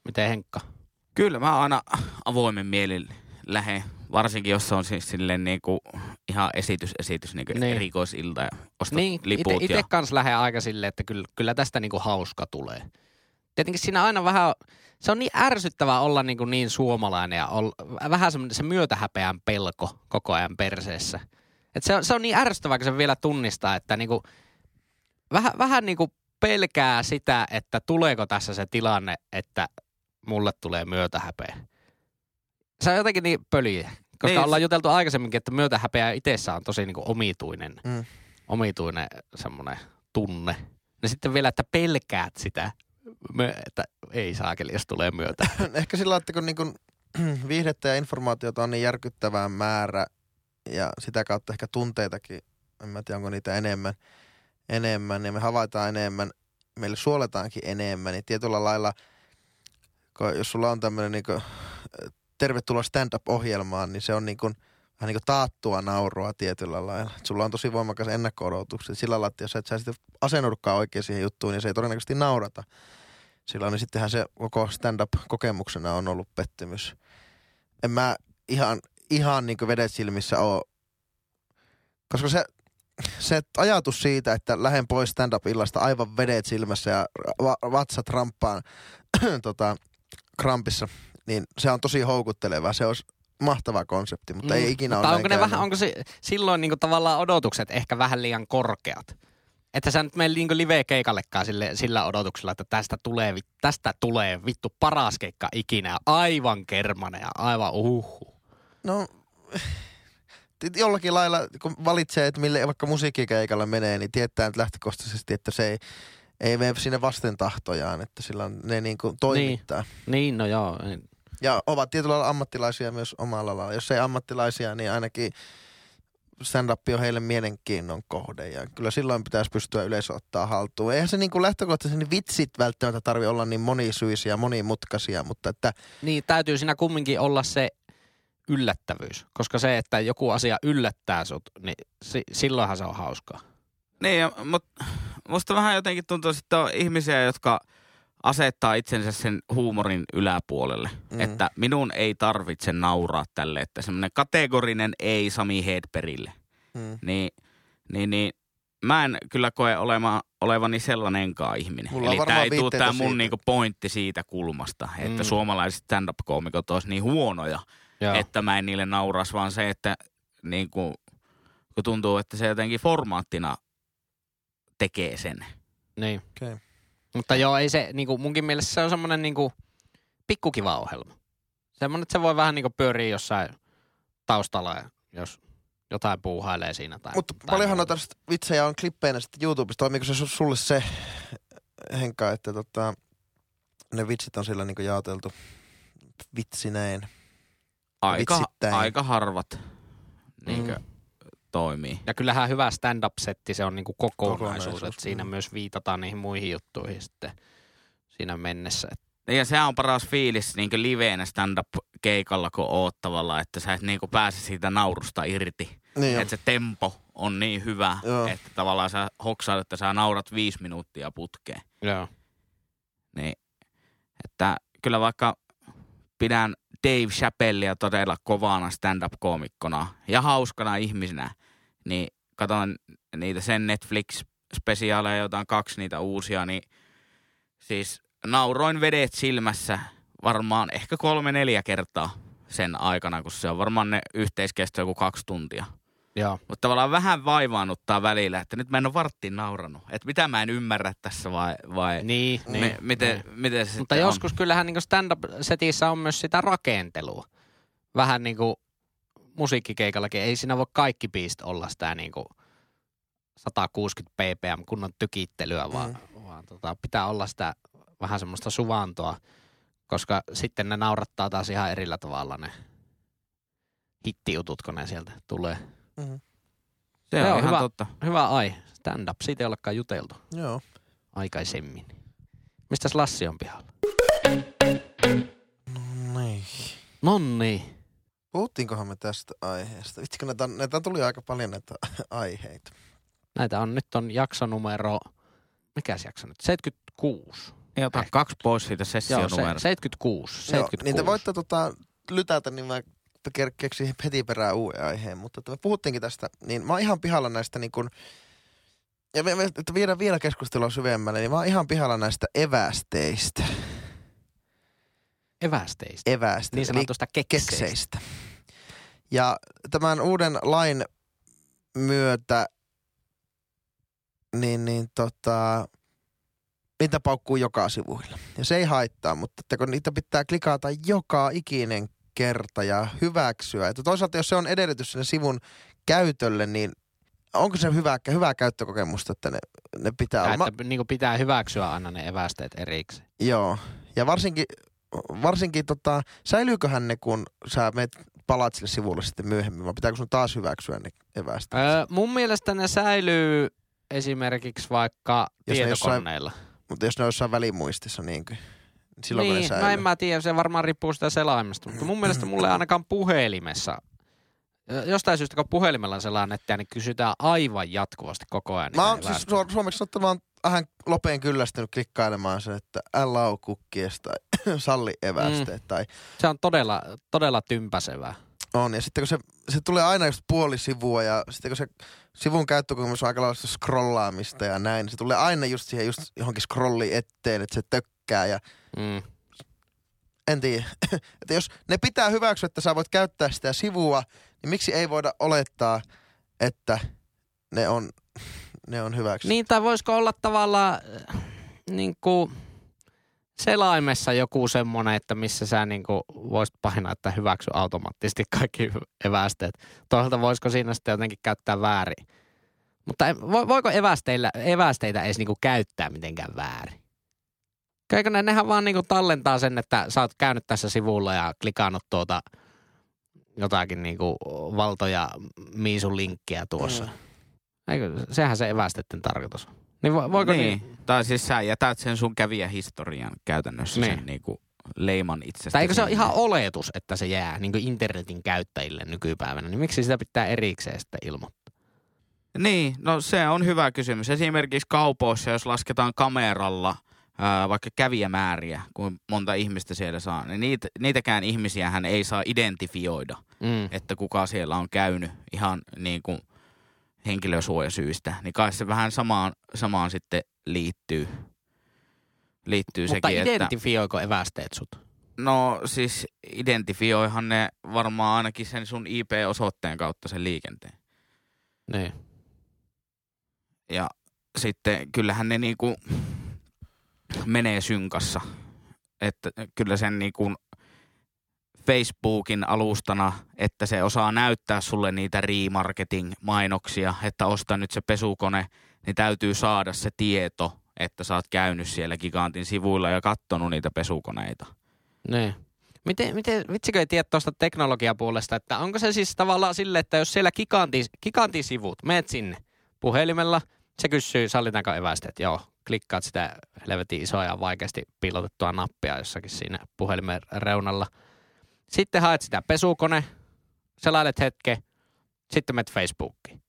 S1: Miten Henkka?
S4: Kyllä mä aina avoimen mielin lähden, varsinkin jos se on siis silleen niinku ihan esitys, esitys,
S1: Niin.
S4: niin. erikoisilta ja ostat
S1: Niin,
S4: liput.
S1: ite, ite
S4: ja...
S1: kans lähden aika silleen, että kyllä, kyllä tästä niinku hauska tulee. Tietenkin siinä aina vähän, se on niin ärsyttävää olla niinku niin suomalainen ja olla, vähän semmoinen se myötähäpeän pelko koko ajan perseessä. Et se, on, se on niin ärsyttävää, kun se vielä tunnistaa, että niinku, vähän, vähän niinku pelkää sitä, että tuleeko tässä se tilanne, että mulle tulee myötähäpeä. Se on jotenkin niin pöliä. Koska
S4: Niin,
S1: ollaan juteltu aikaisemminkin, että myötähäpeä itsessään on tosi niinku omituinen
S2: Mm.
S1: omituinen semmoinen tunne. Ja sitten vielä, että pelkäät sitä, että ei saakeli, jos tulee myötä.
S2: Ehkä sillä, että kun niin kun viihdettä ja informaatiota on niin järkyttävää määrä ja sitä kautta ehkä tunteitakin, en mä tiedä onko niitä enemmän, enemmän ja me havaitaan enemmän, meille suoletaankin enemmän, niin tietyllä lailla, jos sulla on tämmöinen niin tervetuloa stand-up-ohjelmaan, niin se on niin kuin, vähän niin kuin taattua naurua tietyllä lailla. Et sulla on tosi voimakas ennakko-odotukset. Sillä lailla, että jos et sä sitten asennudukaan oikein siihen juttuun, niin se ei todennäköisesti naurata. Silloin niin sittenhän se koko stand-up-kokemuksena on ollut pettymys. En mä ihan, ihan niin kuin vedet silmissä ole, koska se, se ajatus siitä, että lähden pois stand-up-illasta aivan vedet silmässä ja va- vatsat ramppaan tota, krampissa, niin se on tosi houkutteleva. Se olisi mahtava konsepti, mutta mm. ei ikinä
S1: Mutta
S2: ole
S1: onko, ne vähän, onko se silloin niinku tavallaan odotukset ehkä vähän liian korkeat? Että sä nyt mene niinku live-keikallekaan sille, sillä odotuksella, että tästä tulee, tästä tulee vittu paras keikka ikinä. Aivan kermanen ja aivan uhuhu.
S2: No, jollakin lailla, kun valitsee, että mille vaikka musiikkikeikalle menee, niin tietää nyt lähtökohtaisesti, että se ei, ei mene sinne vasten tahtojaan, että sillä ne niin kuin toimittaa. Niin.
S1: Niin, no joo.
S2: Ja ovat tietyllä lailla ammattilaisia myös omalla lailla. Jos ei ammattilaisia, niin ainakin stand-up on heille mielenkiinnon kohde. Ja kyllä silloin pitäisi pystyä yleisö ottaa haltuun. Eihän se niin kuin lähtökohtaisesti niin vitsit välttämättä tarvi olla niin monisyisiä, monimutkaisia, mutta että
S1: Niin täytyy siinä kumminkin olla se yllättävyys. Koska se, että joku asia yllättää sut, niin si- silloinhan se on hauskaa.
S4: Niin, ja, mutta musta vähän jotenkin tuntuu, että on ihmisiä, jotka asettaa itsensä sen huumorin yläpuolelle.
S2: Mm.
S4: Että minun ei tarvitse nauraa tälle, että semmoinen kategorinen ei Sami Hedbergille.
S2: mm,
S4: Niin, niin, niin mä en kyllä koe olema, olevani sellainenkaan ihminen.
S2: Mulla
S4: Eli tämä ei tule tämä mun niinku pointti siitä kulmasta, että
S1: Mm.
S4: suomalaiset stand-up-koomikot olisi niin huonoja,
S1: Joo.
S4: että mä en niille nauras, vaan se, että niin kuin, kun tuntuu, että se jotenkin formaattina tekee sen.
S1: Niin.
S2: okay.
S1: Mutta joo, ei se, niinku, munkin mielestä se on semmoinen niinku, pikkukiva ohjelma. Semmoinen, että se voi vähän niinku pyöriä jossain taustalla, jos jotain puuhailee siinä. Tai,
S2: Mutta
S1: tai
S2: paljonhan noita vitsejä on klippeinä sitten YouTubesta. Toimiiko se su- sulle se, Henka, että tota, ne vitsit on sillä niinku jaoteltu vitsineen?
S4: Aika,
S2: Vitsittäin.
S4: aika harvat niinkö,
S1: Mm.
S4: Toimii.
S1: Ja kyllähän hyvä stand-up-setti, se on niinku kokonaisuus,
S2: Kokonaisuus,
S1: että siinä
S2: mm.
S1: myös viitataan niihin muihin juttuihin sitten siinä mennessä.
S4: Ja se on paras fiilis niin liveenä stand-up-keikalla, kun oot tavallaan, että sä et niin pääse siitä naurusta irti.
S2: Niin.
S4: Että se tempo on niin hyvä,
S2: Joo.
S4: että tavallaan sä hoksaat, että sä naurat viisi minuuttia putkeen.
S1: Joo.
S4: Niin, että kyllä vaikka pidän Dave Chappellia todella kovana stand-up-koomikkona ja hauskana ihmisenä, niin katson niitä sen Netflix-spesiaaleja, joita on kaksi niitä uusia, niin siis nauroin vedet silmässä varmaan ehkä kolme neljä kertaa sen aikana, kun se on varmaan ne yhteiskesto joku kaksi tuntia.
S1: Joo.
S4: Mutta tavallaan vähän vaivaannuttaa välillä, että nyt mä en ole varttiin nauranut. Että mitä mä en ymmärrä tässä vai, vai
S1: Niin,
S4: mi-
S1: niin.
S4: miten,
S1: niin.
S4: miten se
S1: Mutta
S4: sitten on?
S1: joskus kyllähän niin stand-up-setissä on myös sitä rakentelua. Vähän niin kuin musiikkikeikallakin. Ei siinä voi kaikki biisit olla sitä niin kuin 160 ppm kunnon tykittelyä, vaan, mm. vaan tota, pitää olla sitä vähän semmoista suvantoa, koska sitten ne naurattaa taas ihan erillä tavalla ne hittijutut, kun ne sieltä tulee.
S2: Mhm.
S4: Se
S1: Joo,
S4: on ihan
S1: hyvä.
S4: totta.
S1: Hyvä ai, stand-up. Siitä ei olekaan juteltu
S2: Joo.
S1: aikaisemmin. Mistäs Lassi on pihalla?
S2: Niin.
S1: Nonni.
S2: Puhuttiinkohan me tästä aiheesta? Vitsi, kun näitä, näitä tuli aika paljon näitä aiheita.
S1: Näitä on nyt on jakso numero, mikäs jakso nyt? 76.
S4: Niin ota
S1: Ehkä.
S4: kaksi pois siitä
S1: Joo, se,
S4: sessionumerosta.
S1: 76.
S2: Joo,
S1: 76.
S2: niin te voitte tota, lytätä, niin mä ke- keksin heti perään uuden aiheen. Mutta että me puhuttiinkin tästä, niin mä oon ihan pihalla näistä niin kun, ja me, me, että viedään vielä keskustelua syvemmälle, niin mä oon ihan pihalla näistä evästeistä.
S1: Evästeistä.
S2: Evästeistä.
S1: Niin sanotusta kekseistä.
S2: kekseistä. Ja tämän uuden lain myötä, niin, niin tota, niitä paukkuu joka sivuilla. Ja se ei haittaa, mutta että kun niitä pitää klikata joka ikinen kerta ja hyväksyä. Että toisaalta jos se on edellytys sen sivun käytölle, niin onko se hyvää, hyvää käyttökokemusta, että ne, ne pitää olla?
S1: Ja
S2: Mä,
S1: että niin pitää hyväksyä aina ne evästeet erikseen.
S2: joo. Ja varsinkin, varsinkin tota, säilyyköhän ne, kun sä menet palaat sille sivulle sitten myöhemmin, vai pitääkö sun taas hyväksyä ne evästeet?
S1: Öö, mun mielestä ne säilyy esimerkiksi vaikka
S2: Jos ne
S1: tietokoneilla.
S2: Mutta jos ne on jossain välimuistissa, niin kuin, silloin
S1: niin,
S2: ne säilyy.
S1: no en mä tiedä, se varmaan riippuu sitä selaimesta, mutta mun mielestä mulle ainakaan puhelimessa, jostain syystä kun puhelimella selaa nettiä, niin kysytään aivan jatkuvasti koko ajan.
S2: Mä oon siis su- suomeksi sanottuna vähän lopeen kyllästynyt klikkailemaan sen, että allow cookies tai salli evästeet mm. tai
S1: Se on todella, todella tympäsevää.
S2: on. Ja sitten kun se, se tulee aina just puoli sivua ja sitten kun se sivun käyttökokemus on aika lailla scrollaamista ja näin, niin se tulee aina just siihen just johonkin scrolli eteen, että se tökkää ja
S1: Mm.
S2: en tiedä. että jos ne pitää hyväksyä, että sä voit käyttää sitä sivua, niin miksi ei voida olettaa, että ne on, ne on hyväksytty?
S1: Niin, tai voisiko olla tavallaan äh, niin kuin selaimessa joku semmoinen, että missä sä niin kuin voisit painaa, että hyväksy automaattisesti kaikki evästeet. Toisaalta voisiko siinä sitten jotenkin käyttää väärin. Mutta voiko evästeillä, evästeitä edes niin kuin käyttää mitenkään väärin? Eikö ne, nehän vaan niin kuin tallentaa sen, että sä oot käynyt tässä sivulla ja klikannut tuota jotakin niin kuin valto- ja miisun linkkiä tuossa.
S2: Mm.
S1: Eikö, sehän se evästeiden tarkoitus on. Niin vo, voiko niin?
S4: niin. Tai siis sä jätät sen sun kävijähistorian käytännössä
S1: Niin.
S4: sen niinku leiman itsestä.
S1: Tai eikö se ole ihan oletus, että se jää niin internetin käyttäjille nykypäivänä, niin miksi sitä pitää erikseen sitten ilmoittaa?
S4: Niin, no se on hyvä kysymys. Esimerkiksi kaupoissa, jos lasketaan kameralla ää, vaikka kävijämääriä, kun monta ihmistä siellä saa, niin niitä, niitäkään ihmisiä hän ei saa identifioida,
S1: Mm.
S4: että kuka siellä on käynyt ihan niin kuin henkilösuojasyistä. Niin kai se vähän samaan, samaan sitten liittyy. Liittyy
S1: Mutta
S4: sekin, että...
S1: identifioiko evästeet sut?
S4: No siis identifioihan ne varmaan ainakin sen sun IP-osoitteen kautta sen liikenteen.
S1: Niin.
S4: Ja sitten kyllähän ne niinku menee synkassa. Että kyllä sen niinku Facebookin alustana, että se osaa näyttää sulle niitä remarketing-mainoksia, että osta nyt se pesukone, niin täytyy saada se tieto, että sä oot käynyt siellä Gigantin sivuilla ja kattonut niitä pesukoneita.
S1: Niin. Miten, miten, vitsikö ei tiedä tuosta teknologiapuolesta, että onko se siis tavallaan sille, että jos siellä giganti, gigantisivut, meet sinne puhelimella, se kysyy, sallitaanko evästeet, joo, klikkaat sitä helvetin isoa ja vaikeasti piilotettua nappia jossakin siinä puhelimen reunalla. Sitten haet sitä pesukone, selailet hetke, sitten menet Facebookiin.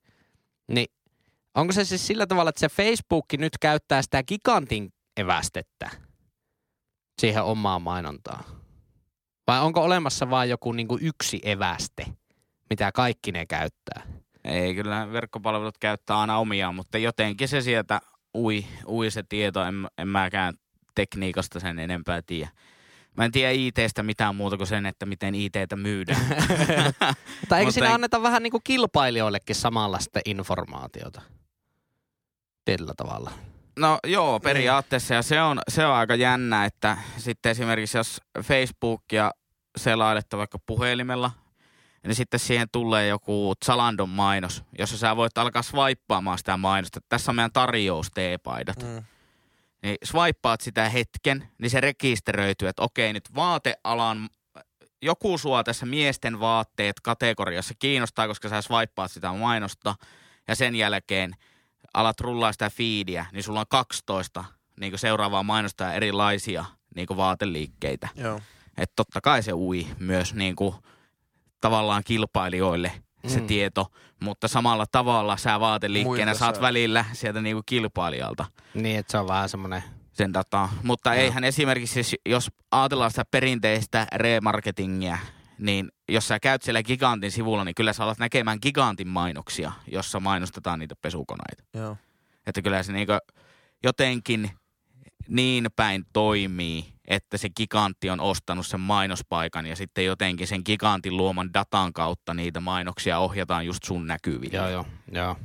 S1: Niin onko se siis sillä tavalla, että se Facebook nyt käyttää sitä gigantin evästettä siihen omaan mainontaan? Vai onko olemassa vain joku niinku yksi eväste, mitä kaikki ne käyttää?
S4: Ei, kyllä verkkopalvelut käyttää aina omiaan, mutta jotenkin se sieltä ui, ui se tieto. En, en mäkään tekniikasta sen enempää tiedä. Mä en tiedä ITstä mitään muuta kuin sen, että miten ITtä myydään.
S1: Mutta eikö siinä anneta vähän niinku kilpailijoillekin samalla sitten informaatiota? Tietyllä tavalla.
S4: No joo, periaatteessa. Ja se on, se on aika jännä, että sitten esimerkiksi jos Facebookia selailette vaikka puhelimella, niin sitten siihen tulee joku Zalandon mainos, jossa sä voit alkaa swipeaamaan sitä mainosta. Tässä on meidän tarjous teepaidat.
S2: Mm.
S4: Niin swipeaat sitä hetken, niin se rekisteröityy, että okei, nyt vaatealan, joku sua tässä miesten vaatteet kategoriassa kiinnostaa, koska sä swipeaat sitä mainosta, ja sen jälkeen alat rullaa sitä feedia, niin sulla on 12 niin kuin seuraavaa mainosta ja erilaisia niin kuin vaateliikkeitä.
S2: Joo.
S4: Että totta kai se ui myös niin kuin, tavallaan kilpailijoille se
S1: Mm.
S4: tieto, mutta samalla tavalla sä vaateliikkeenä saat
S2: saa.
S4: välillä sieltä niin kuin kilpailijalta
S1: Niin, että se on vähän semmoinen...
S4: sen dataa. Mutta
S1: Joo.
S4: eihän esimerkiksi, siis, jos ajatellaan sitä perinteistä remarketingia, niin jos sä käyt siellä Gigantin sivulla, niin kyllä sä alat näkemään Gigantin mainoksia, jossa mainostetaan niitä pesukoneita.
S2: Joo.
S4: Että kyllä se niinku jotenkin niin päin toimii, että se gigantti on ostanut sen mainospaikan ja sitten jotenkin sen gigantin luoman datan kautta niitä mainoksia ohjataan just sun näkyville.
S1: Joo, joo, joo.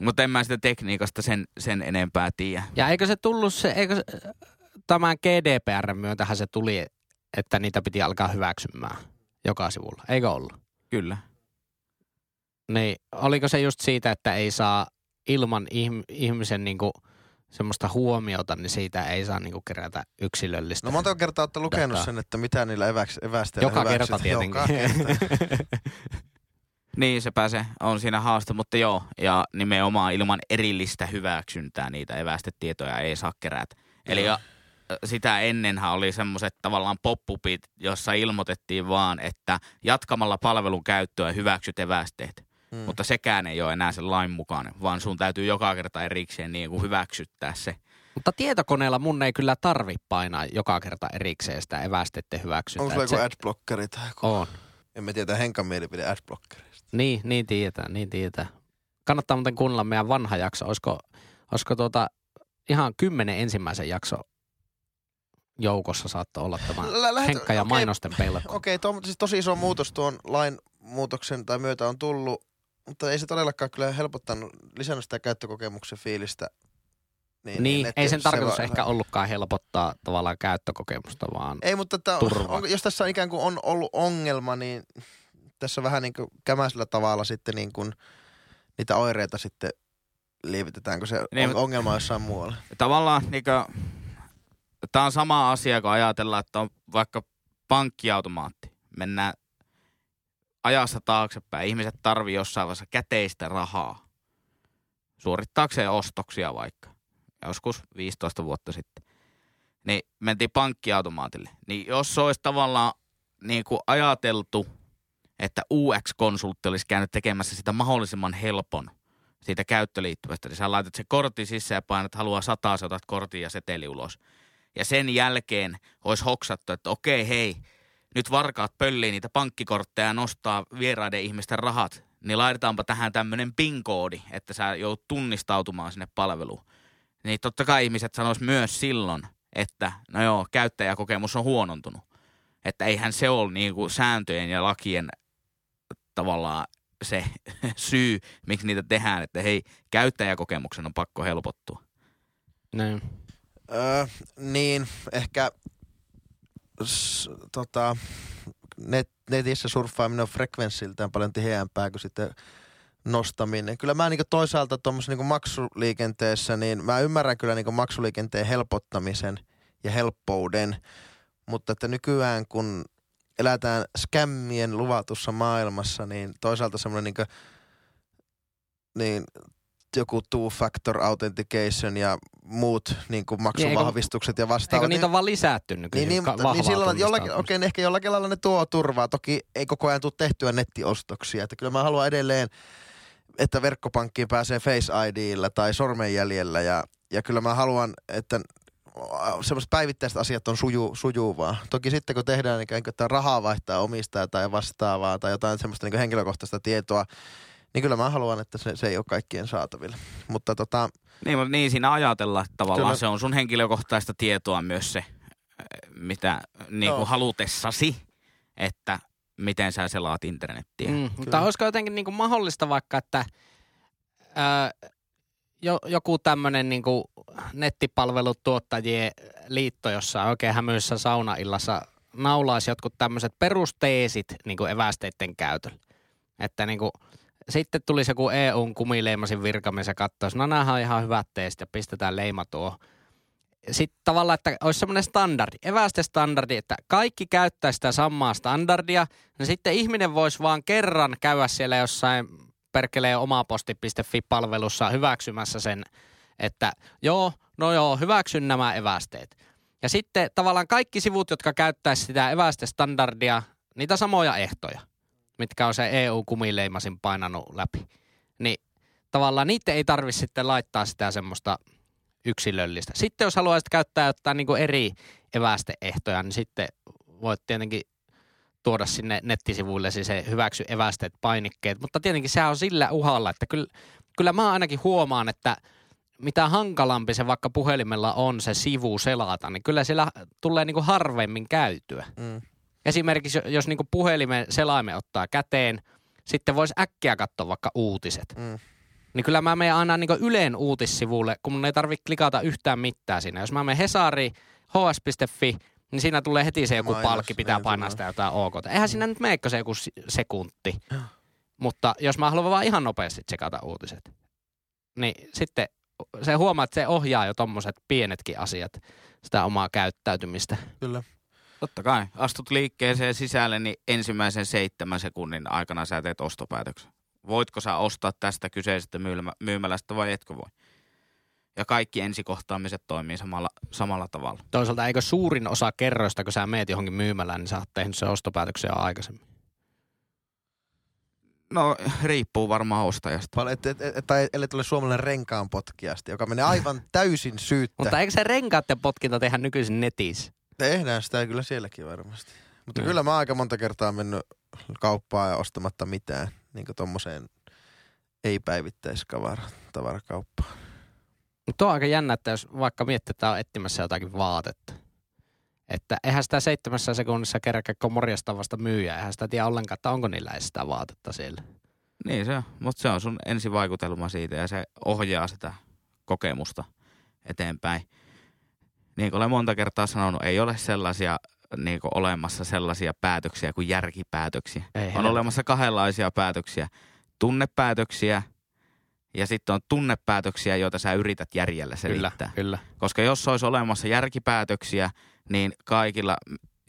S4: Mutta en mä sitä tekniikasta sen, sen enempää tiedä.
S1: Ja eikö se tullut se, eikö se, tämän GDPR myötähän se tuli, että niitä piti alkaa hyväksymään joka sivulla, eikö ollut?
S4: Kyllä.
S1: Niin, oliko se just siitä, että ei saa ilman ihm- ihmisen niinku semmoista huomiota, niin siitä ei saa niinku kerätä yksilöllistä.
S2: No monta kertaa olette lukenut
S1: Dataa.
S2: sen, että mitä niillä eväks, evästeillä
S1: Joka kerta tietenkin.
S2: Joka kerta.
S4: Niin, se pääsee, on siinä haaste, mutta joo, ja nimenomaan ilman erillistä hyväksyntää niitä evästetietoja ei saa kerätä. Eli ja, sitä ennenhän oli semmoiset tavallaan poppupit, jossa ilmoitettiin vaan, että jatkamalla palvelun käyttöä hyväksyt evästeet.
S2: Mm.
S4: Mutta sekään ei ole enää sen lain mukainen, vaan sun täytyy joka kerta erikseen niin kuin hyväksyttää se.
S1: Mutta tietokoneella mun ei kyllä tarvi painaa joka kerta erikseen sitä evästettä hyväksyntää.
S2: Onko sulla
S1: Et
S2: joku
S1: se-
S2: adblockeri tai joku?
S1: On.
S2: En mä tiedä Henkan mielipide adblockerista.
S1: Niin, niin tietää, niin tietää. Kannattaa muuten kuunnella meidän vanha jakso. Olisiko, olisiko tuota ihan kymmenen ensimmäisen jakso joukossa saattoi olla tämä
S2: Lä- lähet-
S1: Henkka ja
S2: okei,
S1: mainosten pelko.
S2: Okei, tuo on siis tosi iso muutos tuon lain muutoksen tai myötä on tullut, mutta ei se todellakaan kyllä helpottanut, lisännyt sitä käyttökokemuksen fiilistä.
S1: Niin,
S2: netti-
S1: ei sen
S2: se
S1: tarkoitus
S2: va-
S1: ehkä ollutkaan helpottaa tavallaan käyttökokemusta, vaan
S2: Ei, mutta että onko, jos tässä ikään kuin on ollut ongelma, niin tässä vähän niin kuin kämäisellä tavalla sitten niin kuin niitä oireita sitten lievitetäänkö se
S4: Niin,
S2: niin,
S4: mutta-
S2: ongelma jossain muualla.
S4: Tavallaan niin tämä on sama asia, kun ajatellaan, että on vaikka pankkiautomaatti. Mennään ajassa taaksepäin. Ihmiset tarvii jossain vaiheessa käteistä rahaa suorittaakseen ostoksia vaikka. Joskus 15 vuotta sitten. Niin mentiin pankkiautomaatille. Niin jos se olisi tavallaan niin kuin ajateltu, että UX-konsultti olisi käynyt tekemässä sitä mahdollisimman helpon siitä käyttöliittyvästä, niin sä laitat se kortti sisään ja painat, haluaa sataa, sä otat kortin ja seteli ulos. Ja sen jälkeen olisi hoksattu, että okei hei, nyt varkaat pöllii niitä pankkikortteja ja nostaa vieraiden ihmisten rahat, niin laitetaanpa tähän tämmöinen PIN-koodi, että sä joudut tunnistautumaan sinne palveluun. Niin totta kai ihmiset sanois myös silloin, että no joo, käyttäjäkokemus on huonontunut. Että eihän se ole niinku sääntöjen ja lakien tavallaan se syy, miksi niitä tehdään, että hei, käyttäjäkokemuksen on pakko helpottua.
S1: niin.
S2: Öö, niin, ehkä tota, net, netissä surffaaminen on frekvenssiltään paljon tiheämpää kuin sitten nostaminen. Kyllä mä niin toisaalta tuommoisessa niin maksuliikenteessä, niin mä ymmärrän kyllä niin maksuliikenteen helpottamisen ja helppouden, mutta että nykyään kun elätään skämmien luvatussa maailmassa, niin toisaalta semmoinen niin niin joku two-factor authentication ja muut niin kuin maksuvahvistukset ja
S1: Eikö
S2: vastaavat.
S1: niitä on vaan lisätty nykyisin?
S2: niin, niin, niin silloin, jollakin, okei, okay, ehkä jollakin lailla ne tuo turvaa. Toki ei koko ajan tule tehtyä nettiostoksia. Että kyllä mä haluan edelleen, että verkkopankkiin pääsee Face IDllä tai sormenjäljellä. Ja, ja kyllä mä haluan, että semmoiset päivittäiset asiat on suju, sujuvaa. Toki sitten kun tehdään ikään kuin, että rahaa vaihtaa omistaa tai vastaavaa tai jotain semmoista niin henkilökohtaista tietoa, niin kyllä mä haluan, että se, se ei ole kaikkien saatavilla. Mutta tota,
S4: Niin, mutta niin siinä ajatellaan, että tavallaan
S2: Kyllä.
S4: se on sun henkilökohtaista tietoa myös se, mitä niin kuin halutessasi, että miten sä selaat internettiä. Mm.
S1: Mutta olisiko jotenkin niinku mahdollista vaikka, että ää, jo, joku tämmöinen niinku nettipalvelutuottajien liitto jossain oikein hämyssä saunaillassa naulaisi jotkut tämmöiset perusteesit niinku evästeiden käytöllä. Että niinku, sitten tulisi joku EUn kumileimasin virkamies ja katsoisi, no nämähän on ihan hyvät teesit ja pistetään leima tuohon. Sitten tavallaan, että olisi semmoinen standardi, evästestandardi, että kaikki käyttää sitä samaa standardia, niin sitten ihminen voisi vaan kerran käydä siellä jossain perkelee omaposti.fi-palvelussa hyväksymässä sen, että joo, no joo, hyväksyn nämä evästeet. Ja sitten tavallaan kaikki sivut, jotka käyttäisi sitä evästestandardia, niitä samoja ehtoja, mitkä on se EU-kumileimasin painanut läpi, niin tavallaan niitä ei tarvitse sitten laittaa sitä semmoista yksilöllistä. Sitten jos haluaisit käyttää jotain niin kuin eri evästeehtoja, niin sitten voit tietenkin tuoda sinne nettisivuille se hyväksy evästeet painikkeet. Mutta tietenkin sehän on sillä uhalla, että kyllä, kyllä mä ainakin huomaan, että mitä hankalampi se vaikka puhelimella on se sivu selata, niin kyllä siellä tulee niin kuin harvemmin käytyä.
S2: mm,
S1: Esimerkiksi jo- jos niin puhelimen selaimen ottaa käteen, sitten voisi äkkiä katsoa vaikka uutiset.
S2: mm.
S1: Niin kyllä mä menen aina niin Yleen uutissivulle, kun mun ei tarvitse klikata yhtään mitään siinä. Jos mä menen Hesari, hs.fi, niin siinä tulee heti se joku
S2: Mainos,
S1: palkki, pitää painaa sitä jotain OK. Eihän siinä nyt meekö se joku sekunti. Mutta jos mä haluan vaan ihan nopeasti tsekata uutiset, niin sitten se huomaa, että se ohjaa jo tommoset pienetkin asiat, sitä omaa käyttäytymistä.
S2: Kyllä.
S4: Totta kai. Astut liikkeeseen sisälle, niin ensimmäisen seitsemän sekunnin aikana sä teet ostopäätöksen. Voitko sä ostaa tästä kyseisestä myymä- myymälästä vai etkö voi? Ja kaikki ensikohtaamiset toimii samalla, samalla tavalla.
S1: Toisaalta eikö suurin osa kerroista, kun sä meet johonkin myymälään, niin sä oot tehnyt sen ostopäätöksen jo aikaisemmin.
S4: No, riippuu varmaan ostajasta.
S2: Paljon, et, et, et, tai ellei tule suomalainen renkaan potkijasta, joka menee aivan täysin syyttä.
S1: Mutta eikö se renkaiden potkinta tehdä nykyisin netissä?
S2: Tehdään sitä kyllä sielläkin varmasti. Mutta
S1: Mm.
S2: kyllä mä aika monta kertaa mennyt kauppaan ja ostamatta mitään. Niin kuin tommoseen ei-päivittäiskavara tavarakauppaan.
S1: Mutta on aika jännä, että jos vaikka miettii, että on etsimässä jotakin vaatetta. Että eihän sitä seitsemässä sekunnissa kerkeä, kun morjasta vasta myyjä. Eihän sitä tiedä ollenkaan, että onko niillä edes sitä vaatetta siellä.
S4: Niin se on, mutta se on sun ensivaikutelma siitä ja se ohjaa sitä kokemusta eteenpäin. Niin kuin olen monta kertaa sanonut, ei ole sellaisia niin kuin olemassa sellaisia päätöksiä kuin järkipäätöksiä.
S1: Ei
S4: on olemassa kahdenlaisia päätöksiä. Tunnepäätöksiä ja sitten on tunnepäätöksiä, joita sä yrität järjellä
S1: Kyllä,
S4: selittää.
S1: kyllä.
S4: Koska jos olisi olemassa järkipäätöksiä, niin kaikilla,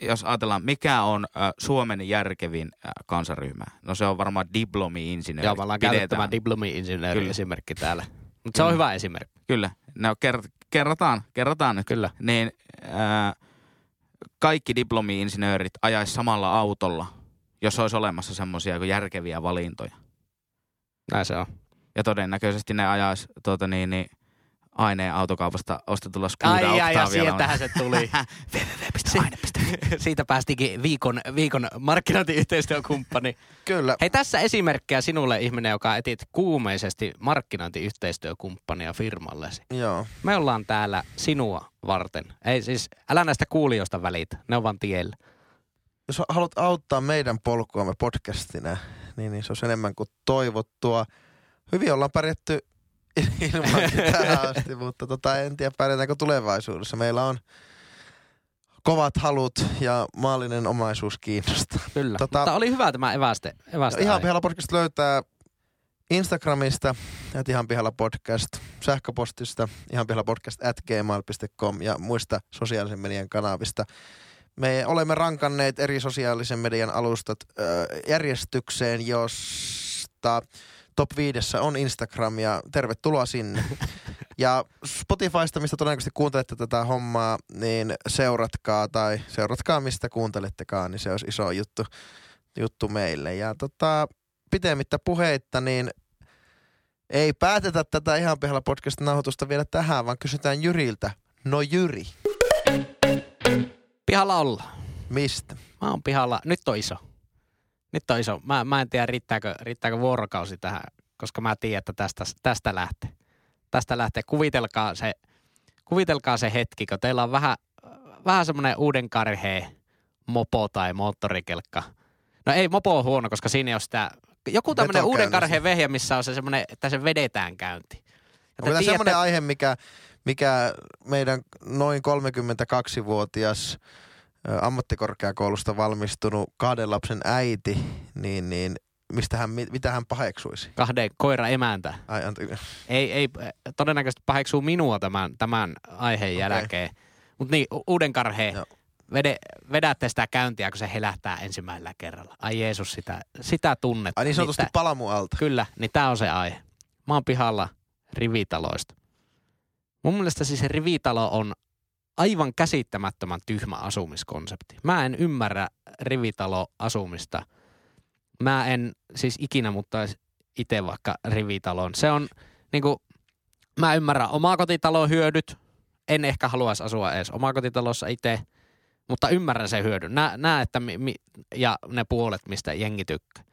S4: jos ajatellaan, mikä on äh, Suomen järkevin äh, kansaryhmä? No se on varmaan diplomi-insinööri.
S1: Joo, me ollaan käytetty tämä diplomi-insinööri
S4: Kyllä.
S1: esimerkki täällä. Mutta se on
S4: Kyllä.
S1: hyvä esimerkki.
S4: Kyllä, no ker- kerrataan, kerrataan nyt.
S1: Kyllä.
S4: Niin ää, kaikki diplomi-insinöörit ajaisi samalla autolla, jos olisi olemassa semmoisia järkeviä valintoja.
S1: Näin se on.
S4: Ja todennäköisesti ne ajaisi tuota niin, niin aineen autokaupasta ostetulla Skoda
S1: Ai, ai, ja
S4: Octavialla.
S1: sieltähän se tuli.
S4: www.aine.fi
S1: Siitä päästikin viikon, viikon markkinointiyhteistyökumppani.
S2: Kyllä.
S1: Hei, tässä esimerkkejä sinulle ihminen, joka etit kuumeisesti markkinointiyhteistyökumppania firmallesi.
S2: Joo.
S1: Me ollaan täällä sinua varten. Ei siis, älä näistä kuulijoista välitä, ne on vaan tiellä.
S2: Jos haluat auttaa meidän polkuamme podcastina, niin, niin se on enemmän kuin toivottua. Hyvin ollaan pärjätty ilmankin tähän asti, mutta tota, en tiedä pärjätäänkö tulevaisuudessa. Meillä on kovat halut ja maallinen omaisuus kiinnostaa.
S1: Kyllä.
S2: Tota-
S1: Mutta oli hyvä tämä eväste. eväste
S2: Ihan
S1: aihe.
S2: pihalla podcast löytää Instagramista, että ihan pihalla podcast, sähköpostista, ihan pihalla podcast at gmail.com ja muista sosiaalisen median kanavista. Me olemme rankanneet eri sosiaalisen median alustat ö, järjestykseen, josta top 5 on Instagram ja tervetuloa sinne. Ja Spotifysta, mistä todennäköisesti kuuntelette tätä hommaa, niin seuratkaa tai seuratkaa mistä kuuntelettekaan, niin se olisi iso juttu, juttu meille. Ja tota, pitemmittä puheitta, niin ei päätetä tätä ihan pihalla podcast nauhoitusta vielä tähän, vaan kysytään Jyriltä. No Jyri,
S1: Pihalla ollaan.
S2: mistä?
S1: Mä oon pihalla. Nyt on iso. Nyt on iso. Mä, mä en tiedä, riittääkö, riittääkö vuorokausi tähän, koska mä tiedän, että tästä, tästä lähtee. Tästä lähtee. Kuvitelkaa se, kuvitelkaa se hetki, kun teillä on vähän, vähän semmoinen uuden karheen mopo tai moottorikelkka. No ei, mopo on huono, koska siinä ei ole sitä... Joku tämmöinen uuden karheen vehje, missä on se semmoinen, että se vedetään käynti.
S2: Onko tämä semmoinen aihe, mikä, mikä meidän noin 32-vuotias ö, ammattikorkeakoulusta valmistunut kahden lapsen äiti, niin, niin mistä hän, mit- mitä hän paheksuisi?
S1: kahden koira emäntä.
S2: Ai,
S1: Ei, ei todennäköisesti paheksuu minua tämän, tämän aiheen
S2: Okei.
S1: jälkeen. Mutta niin, uuden karheen,
S2: Joo.
S1: vede, vedätte sitä käyntiä, kun se helähtää ensimmäisellä kerralla. Ai Jeesus, sitä, sitä tunnetta.
S2: Ai niin sanotusti
S1: Niitä-
S2: palamualta.
S1: Kyllä, niin tämä on se aihe. Mä oon pihalla rivitaloista. Mun mielestä siis rivitalo on aivan käsittämättömän tyhmä asumiskonsepti. Mä en ymmärrä rivitaloasumista. Mä en siis ikinä muuttaisi itse vaikka rivitaloon. Se on niinku, mä ymmärrän omakotitalon hyödyt. En ehkä haluaisi asua edes omakotitalossa itse, mutta ymmärrän sen hyödyn. Nää, nää että mi, mi, ja ne puolet, mistä jengi tykkää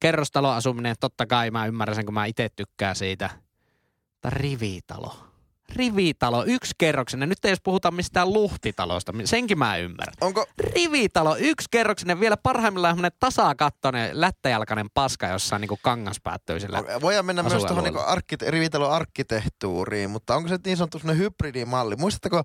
S1: kerrostaloasuminen, totta kai mä ymmärrän sen, kun mä itse tykkään siitä. Mutta rivitalo. Rivitalo, yksi kerroksinen. Nyt ei edes puhuta mistään luhtitalosta, senkin mä ymmärrän.
S2: Onko,
S1: Rivitalo, yksi kerroksinen, vielä parhaimmillaan semmoinen tasakattoinen, lättäjalkainen paska jossain niin kangaspäättöisellä.
S2: voidaan mennä myös tuohon niinku arkkite- rivitalon arkkitehtuuriin, mutta onko se niin sanottu semmoinen hybridimalli? Muistatteko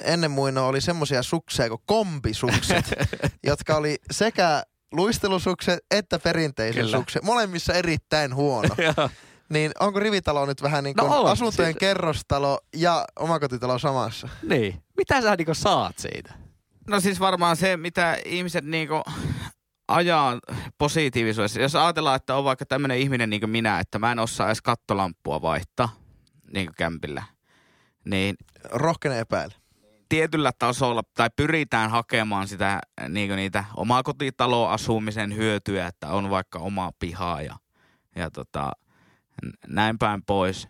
S2: ennen muinoa oli semmoisia sukseja kuin kombisukset, jotka oli sekä luistelusukset että perinteisen
S1: Kyllä.
S2: suksen. Molemmissa erittäin huono. Niin onko rivitalo nyt vähän niin
S1: No
S2: kuin
S1: on.
S2: asuntojen
S1: Siis-
S2: kerrostalo ja omakotitalo samassa?
S1: niin. Mitä sä niinku saat siitä?
S4: No siis varmaan se, mitä ihmiset niinku ajaa positiivisuudessa. Jos ajatellaan, että on vaikka tämmöinen ihminen niin kuin minä, että mä en osaa edes kattolampua vaihtaa niin kuin kämpillä, niin
S2: Rohkene epäillä.
S4: tietyllä tasolla, tai pyritään hakemaan sitä niin kuin niitä omakotitaloasumisen hyötyä, että on vaikka oma piha ja, ja tota, näin päin pois.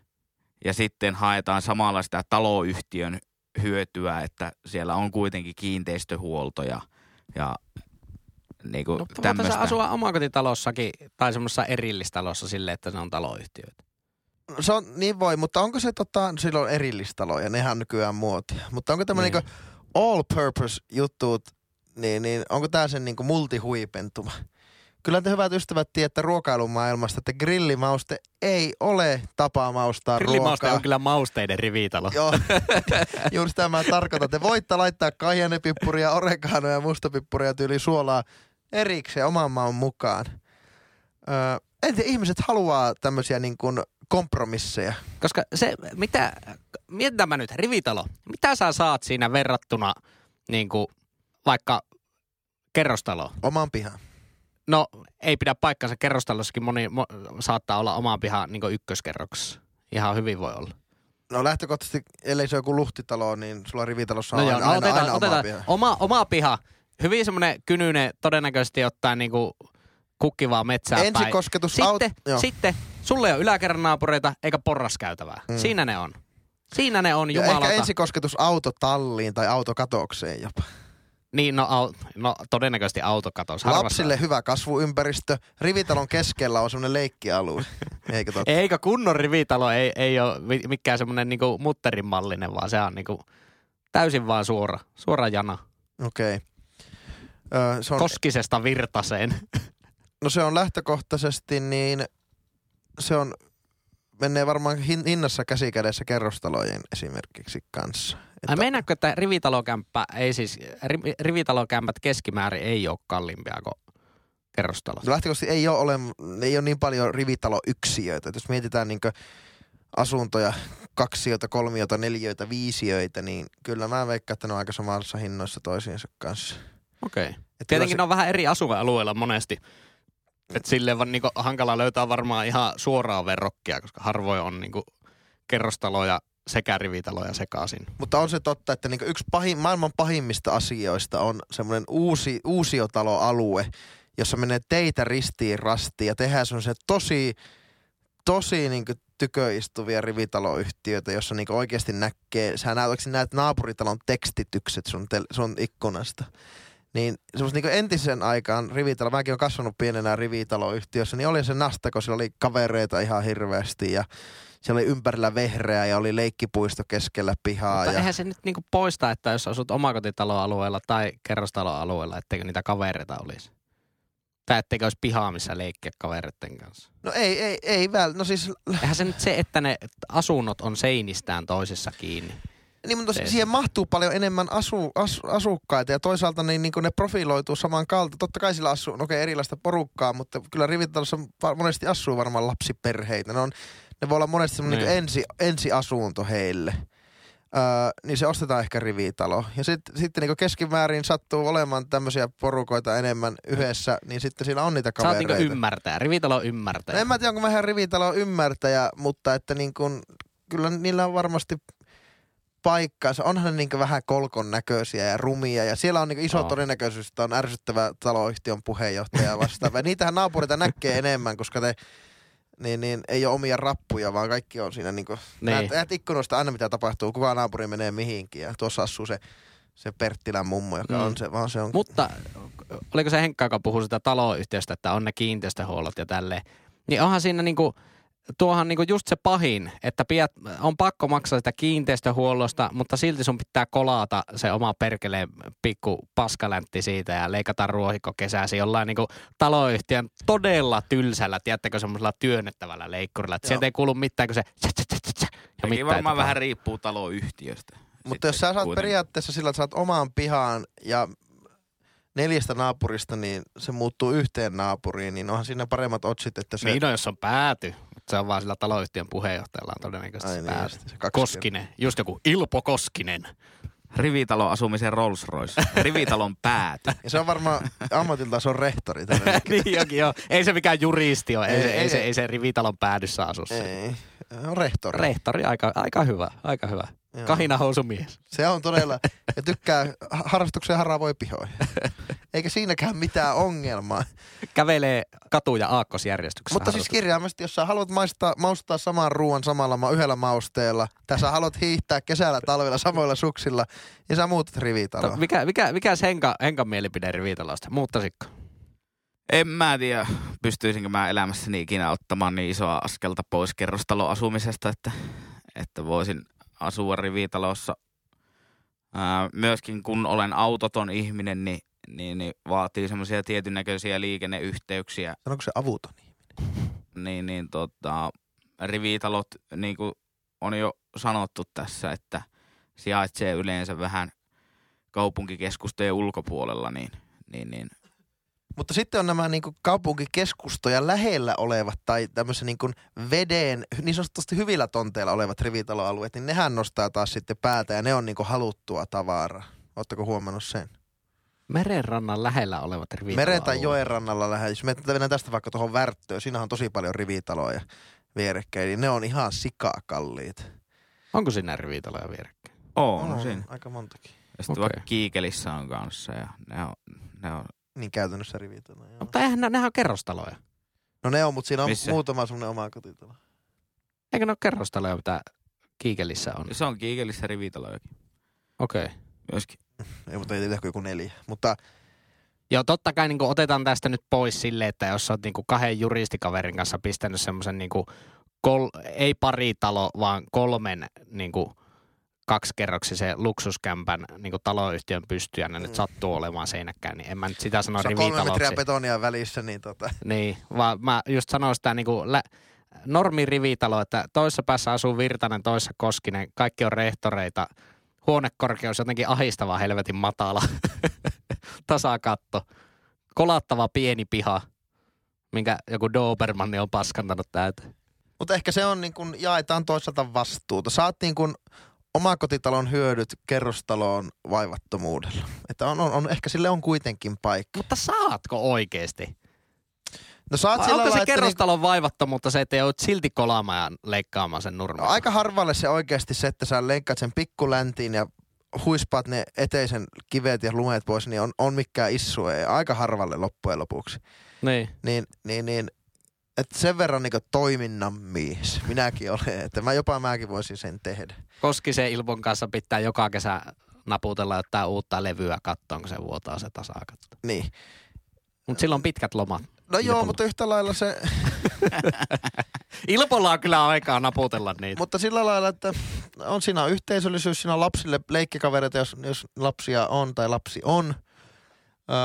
S4: Ja sitten haetaan samalla sitä taloyhtiön hyötyä, että siellä on kuitenkin kiinteistöhuolto ja, ja niin kuin
S1: No,
S4: tämmöistä.
S1: asua omakotitalossakin tai semmoisessa erillistalossa silleen, että se on taloyhtiöitä.
S2: Se on, niin voi, mutta onko se tota, silloin erillistaloja, nehän on nykyään muotia. Mutta onko tämä
S1: Niin.
S2: niin. niinku all purpose juttuut, niin, niin onko tämä sen niinku multihuipentuma? Kyllä te hyvät ystävät tiedätte että ruokailumaailmasta, että grillimauste ei ole tapa maustaa
S1: Grillimauste
S2: ruokaa.
S1: on kyllä mausteiden rivitalo.
S2: Joo, juuri sitä mä tarkoitan. Te voitte laittaa kaijanepippuria, oreganoja ja mustapippuria tyyli suolaa erikseen oman maun mukaan. Öö, en tiedä, ihmiset haluaa tämmöisiä niin kuin kompromisseja.
S1: Koska se, mitä, mietitään mä nyt, rivitalo, mitä sä saat siinä verrattuna niin kuin, vaikka kerrostaloon?
S2: Oman pihan.
S1: No, ei pidä paikkansa. Kerrostalossakin moni mo, saattaa olla oman pihan niin ykköskerroksessa. Ihan hyvin voi olla.
S2: No lähtökohtaisesti, ellei se ole joku luhtitalo, niin sulla rivitalossa on
S1: No joo,
S2: aina,
S1: no
S2: aina,
S1: otetaan,
S2: aina
S1: otetaan.
S2: oma piha.
S1: Oma, oma piha. Hyvin semmoinen kynyinen, todennäköisesti ottaa niinku kukkivaa metsää päin.
S2: Ensikosketus aut-
S1: Sitten,
S2: joo.
S1: sitten sulle ei ole yläkerran naapureita eikä porraskäytävää.
S2: Mm.
S1: Siinä ne on. Siinä ne on,
S2: ja
S1: jumalauta.
S2: ehkä ensikosketus autotalliin tai autokatokseen jopa.
S1: Niin, no, au, no todennäköisesti autokatos. Harvassa-
S2: Lapsille hyvä kasvuympäristö. Rivitalon keskellä on semmoinen leikkialue. Eikö totta?
S1: Eikä kunnon rivitalo ei, ei ole mi- mikään semmoinen niinku mutterin mallinen, vaan se on niinku täysin vaan suora, suora jana.
S2: Okei. Okay. Öö, se on,
S1: Koskisesta virtaseen.
S2: no se on lähtökohtaisesti niin, se on, menee varmaan hin, hinnassa käsikädessä kerrostalojen esimerkiksi kanssa.
S1: Ai meinaatko, että rivitalokämppä ei siis, ri, rivitalokämpät keskimäärin ei ole kalliimpia kuin kerrostalot?
S2: Lähtökohtaisesti ei ole, ole, ei ole niin paljon rivitaloyksiöitä. Et jos mietitään niin asuntoja, kaksiota, kolmiota, neljöitä, viisiöitä, niin kyllä mä veikkaan, että ne on aika samassa hinnoissa toisiinsa kanssa.
S1: Okei. Okay.
S2: Et
S1: Tietenkin
S2: kyllä
S1: ne on vähän eri asuinalueilla monesti. Et silleen vaan niinku hankala löytää varmaan ihan suoraa verrokkia, koska harvoin on niinku kerrostaloja sekä rivitaloja sekaisin.
S2: Mutta on se totta, että niinku yksi pahin, maailman pahimmista asioista on semmoinen uusi, uusiotaloalue, jossa menee teitä ristiin rastiin ja tehdään semmoisia tosi, tosi niinku tyköistuvia rivitaloyhtiöitä, jossa niinku oikeasti näkee, sä näet, näet naapuritalon tekstitykset sun, tel, sun ikkunasta. Niin semmoista niinku entisen aikaan rivitalo, mäkin olen kasvanut pienenä rivitaloyhtiössä, niin oli se nasta, kun oli kavereita ihan hirveästi ja siellä oli ympärillä vehreä ja oli leikkipuisto keskellä pihaa.
S1: Mutta
S2: ja...
S1: eihän se nyt niinku poista, että jos asut omakotitaloalueella tai kerrostaloalueella, etteikö niitä kavereita olisi. Tai etteikö olisi pihaa, missä leikkiä kavereiden kanssa.
S2: No ei, ei, ei väl. No siis,
S1: Eihän se nyt se, että ne asunnot on seinistään toisessa kiinni.
S2: niin, mutta
S1: Se-
S2: siihen mahtuu paljon enemmän asu, as, asukkaita ja toisaalta niin, niin ne profiloituu saman kalta. Totta kai sillä asuu, no okei, erilaista porukkaa, mutta kyllä rivitalossa monesti asuu varmaan lapsiperheitä. Ne, on, ne voi olla monesti semmoinen
S1: Niin.
S2: niin. ensi, ensiasunto heille. Öö, niin se ostetaan ehkä rivitalo. Ja sit, sitten niin keskimäärin sattuu olemaan tämmöisiä porukoita enemmän yhdessä, niin sitten siinä on niitä
S1: Sä oot
S2: kavereita.
S1: niinku ymmärtää, rivitalo ymmärtää.
S2: No en mä tiedä, onko mä ihan rivitalo ymmärtäjä, mutta että niin kun, kyllä niillä on varmasti paikkaansa. Onhan ne niin vähän kolkon näköisiä ja rumia ja siellä on niin iso oh. todennäköisyys, että on ärsyttävä taloyhtiön puheenjohtaja vastaava. Niitähän naapureita näkee enemmän, koska te niin, niin, ei ole omia rappuja, vaan kaikki on siinä niin kuin,
S1: Niin.
S2: näet, näet ikkunoista aina mitä tapahtuu, kuka naapuri menee mihinkin ja tuossa asuu se, se Perttilän mummo, joka
S1: Mm.
S2: on se, vaan se on
S1: Mutta oliko se Henkka, joka puhui sitä taloyhtiöstä, että on ne kiinteistöhuollot ja tälleen. Niin onhan siinä niinku, tuohan niinku just se pahin, että piat, on pakko maksaa sitä kiinteistöhuollosta, mutta silti sun pitää kolata se oma perkeleen pikku paskaläntti siitä ja leikata ruohikko kesäsi jollain niinku taloyhtiön todella tylsällä, tiedättekö, semmoisella työnnettävällä leikkurilla. Että sieltä ei kuulu mitään, kun se tsa, tsa, tsa, ja mitään ei
S4: varmaan vähän riippuu taloyhtiöstä.
S2: Mutta jos sä saat
S4: kuitenkin.
S2: periaatteessa sillä, että saat omaan pihaan ja neljästä naapurista, niin se muuttuu yhteen naapuriin, niin onhan siinä paremmat otsit, että se...
S1: Niin on, jos on pääty. Se on vaan sillä taloyhtiön puheenjohtajalla on todennäköisesti
S2: Ai
S1: se
S2: niin, just se
S1: Koskinen. Just joku Ilpo Koskinen.
S4: Rivitalon asumisen Rolls Royce. Rivitalon pääty.
S2: Ja se on varmaan ammatiltaan se on rehtori.
S1: niin jokin joo. Ei se mikään juristi ole. Ei,
S2: Ei,
S1: se, ei,
S2: ei.
S1: se, ei se rivitalon päädyssä asu. se.
S2: Ei, on rehtori.
S1: Rehtori, aika, aika hyvä, aika hyvä.
S2: Joo.
S1: Kahina housumies.
S2: Se on todella, ja tykkää harrastuksen haravoi pihoihin. Eikä siinäkään mitään ongelmaa.
S1: Kävelee katuja aakkosjärjestyksessä.
S2: Mutta siis kirjaimesti, jos sä haluat maistaa, maustaa saman ruoan samalla ma- yhdellä mausteella, tai sä haluat hiihtää kesällä talvella samoilla suksilla, niin sä muutat rivitaloon.
S1: mikä, mikä, mikä se Henka, Henkan mielipide rivitalosta? Muuttaisitko?
S4: En mä tiedä, pystyisinkö mä elämässäni ikinä ottamaan niin isoa askelta pois kerrostalon asumisesta, että, että voisin asua rivitalossa. Ää, myöskin kun olen autoton ihminen, niin, niin, niin vaatii semmoisia tietyn näköisiä liikenneyhteyksiä.
S2: Sanoiko se avuton?
S4: Niin, niin tota, rivitalot, niin kuin on jo sanottu tässä, että sijaitsee yleensä vähän kaupunkikeskustojen ulkopuolella, niin, niin, niin
S2: Mutta sitten on nämä niin kaupunkikeskustoja lähellä olevat tai tämmöisen niin veden, niin sanotusti hyvillä tonteilla olevat rivitaloalueet, niin nehän nostaa taas sitten päätä ja ne on niin haluttua tavaraa. Oletteko huomannut sen?
S1: Merenrannan lähellä olevat rivitaloalueet.
S2: Meren tai joen rannalla lähellä. Jos me mennään tästä vaikka tuohon Värttöön, siinä on tosi paljon rivitaloja vierekkäin, niin ne on ihan sikakalliit.
S1: Onko sinne rivitaloja vierekkäin?
S4: on, on siinä.
S2: aika montakin.
S4: Ja sitten
S1: Okei.
S4: vaikka Kiikelissä on kanssa ja ne on, ne on
S2: Niin käytännössä rivitaloja. joo.
S1: Mutta eihän ne, nehän on kerrostaloja.
S2: No ne on, mutta siinä on
S4: Missä?
S2: muutama semmoinen oma kotitalo.
S1: Eikö ne ole kerrostaloja, mitä Kiikelissä on?
S4: se on Kiikelissä rivitalojakin
S1: Okei. Okay.
S4: myöskin.
S2: Ei, mutta ei tehkö joku neljä. Mutta
S1: Joo, totta kai niin otetaan tästä nyt pois sille, että jos olet niin kahden juristikaverin kanssa pistänyt semmoisen niin kol, ei pari talo, vaan kolmen niin kaksikerroksisen luksuskämpän niin taloyhtiön pystyä, ne nyt sattuu olemaan seinäkään, niin en mä nyt sitä sano
S2: se on kolme metriä betonia välissä, niin tota,
S1: Niin, vaan mä just sanoin sitä niin kuin lä- normirivitalo, että toisessa päässä asuu Virtanen, toisessa Koskinen, kaikki on rehtoreita, huonekorkeus jotenkin ahistava helvetin matala, tasakatto, kolattava pieni piha, minkä joku Dobermanni on paskantanut täyteen.
S2: Mutta ehkä se on niin kuin, jaetaan toisaalta vastuuta. Saat niin kuin omakotitalon hyödyt kerrostaloon vaivattomuudella. Että on, on, on, ehkä sille on kuitenkin paikka.
S1: Mutta saatko oikeesti?
S2: No saat
S1: Vai
S2: sillä
S1: onko se
S2: että
S1: kerrostalon vaivattomuutta se, että joudut silti kolaamaan ja leikkaamaan sen nurmen?
S2: niin, aika harvalle se oikeasti se, että sä leikkaat sen pikkuläntiin ja huispaat ne eteisen kivet ja lumeet pois, niin on, on mikään issu. Ei. Aika harvalle loppujen lopuksi.
S1: Niin.
S2: Niin, niin, niin että sen verran niin toiminnan mies minäkin olen, että mä jopa mäkin voisin sen tehdä.
S1: Koskisen Ilpon kanssa pitää joka kesä naputella jotain uutta levyä kattoon, kun se vuotaa se tasakatto.
S2: Niin.
S1: Mutta silloin on pitkät lomat.
S2: No joo,
S1: Ilpolla.
S2: mutta yhtä lailla se,
S1: Ilpolla on kyllä aikaa naputella niitä.
S2: mutta sillä lailla, että on siinä yhteisöllisyys, siinä on lapsille leikkikavereita, jos, jos lapsia on tai lapsi on. Öö,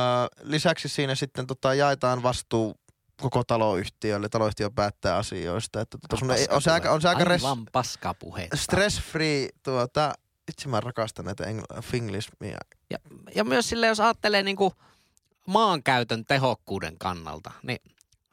S2: lisäksi siinä sitten tota, jaetaan vastuu koko taloyhtiölle, taloyhtiö päättää asioista. Että, tota, semmoinen- on, se aika, on se aika res,
S1: paskapuhe.
S2: stress-free, tuota, itse mä rakastan näitä engl-.
S1: Ja, ja myös sille, jos ajattelee niinku maankäytön tehokkuuden kannalta, niin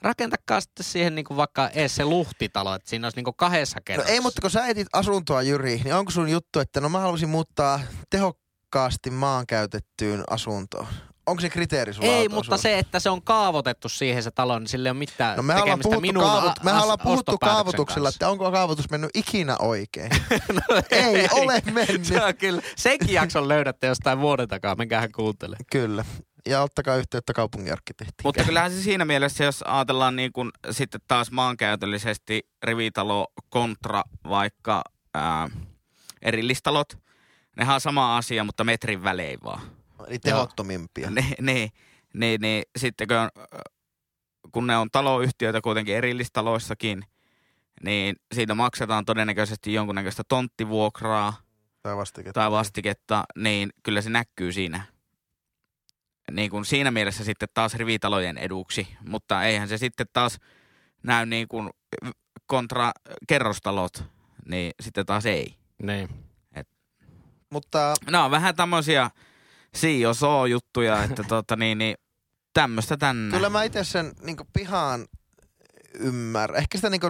S1: rakentakaa sitten siihen niinku vaikka ees se luhtitalo, että siinä olisi niinku kahdessa
S2: No
S1: kerroksessa.
S2: ei, mutta kun sä etit asuntoa, Jyri, niin onko sun juttu, että no mä haluaisin muuttaa tehokkaasti maankäytettyyn asuntoon? Onko se kriteeri sulla
S1: Ei, mutta se, että se on kaavoitettu siihen se talo, niin sillä ei ole mitään
S2: No mehän ollaan
S1: tekemistä
S2: puhuttu,
S1: minun
S2: kaavut,
S1: a-
S2: mehän
S1: as-
S2: ollaan puhuttu kaavoituksella,
S1: kanssa.
S2: että onko kaavoitus mennyt ikinä oikein.
S1: No
S2: ei ole mennyt.
S1: Se on kyllä. Senkin jakson löydätte jostain vuoden takaa, minkähän kuuntele.
S2: Kyllä. Ja ottakaa yhteyttä kaupunginarkkitehtiin.
S4: Mutta kyllähän se siinä mielessä, jos ajatellaan niin kuin sitten taas maankäytöllisesti rivitalo kontra vaikka ää, erillistalot, nehän on sama asia, mutta metrin välein vaan.
S2: Eli tehottomimpia.
S4: Niin, niin, niin, niin sitten kun, on, kun ne on taloyhtiöitä kuitenkin erillistaloissakin, niin siitä maksetaan todennäköisesti jonkunnäköistä tonttivuokraa
S2: Tai vastiketta.
S4: tai vastiketta, niin kyllä se näkyy siinä. Niin kuin siinä mielessä sitten taas rivitalojen eduksi, mutta eihän se sitten taas näy niin kuin kontra kerrostalot, niin sitten taas ei.
S1: Niin.
S2: Mutta
S4: Nämä on vähän tämmöisiä CSO-juttuja, että tota niin, niin tämmöistä tänne.
S2: Kyllä mä itse sen niin pihaan ymmärrän. Ehkä sitä niin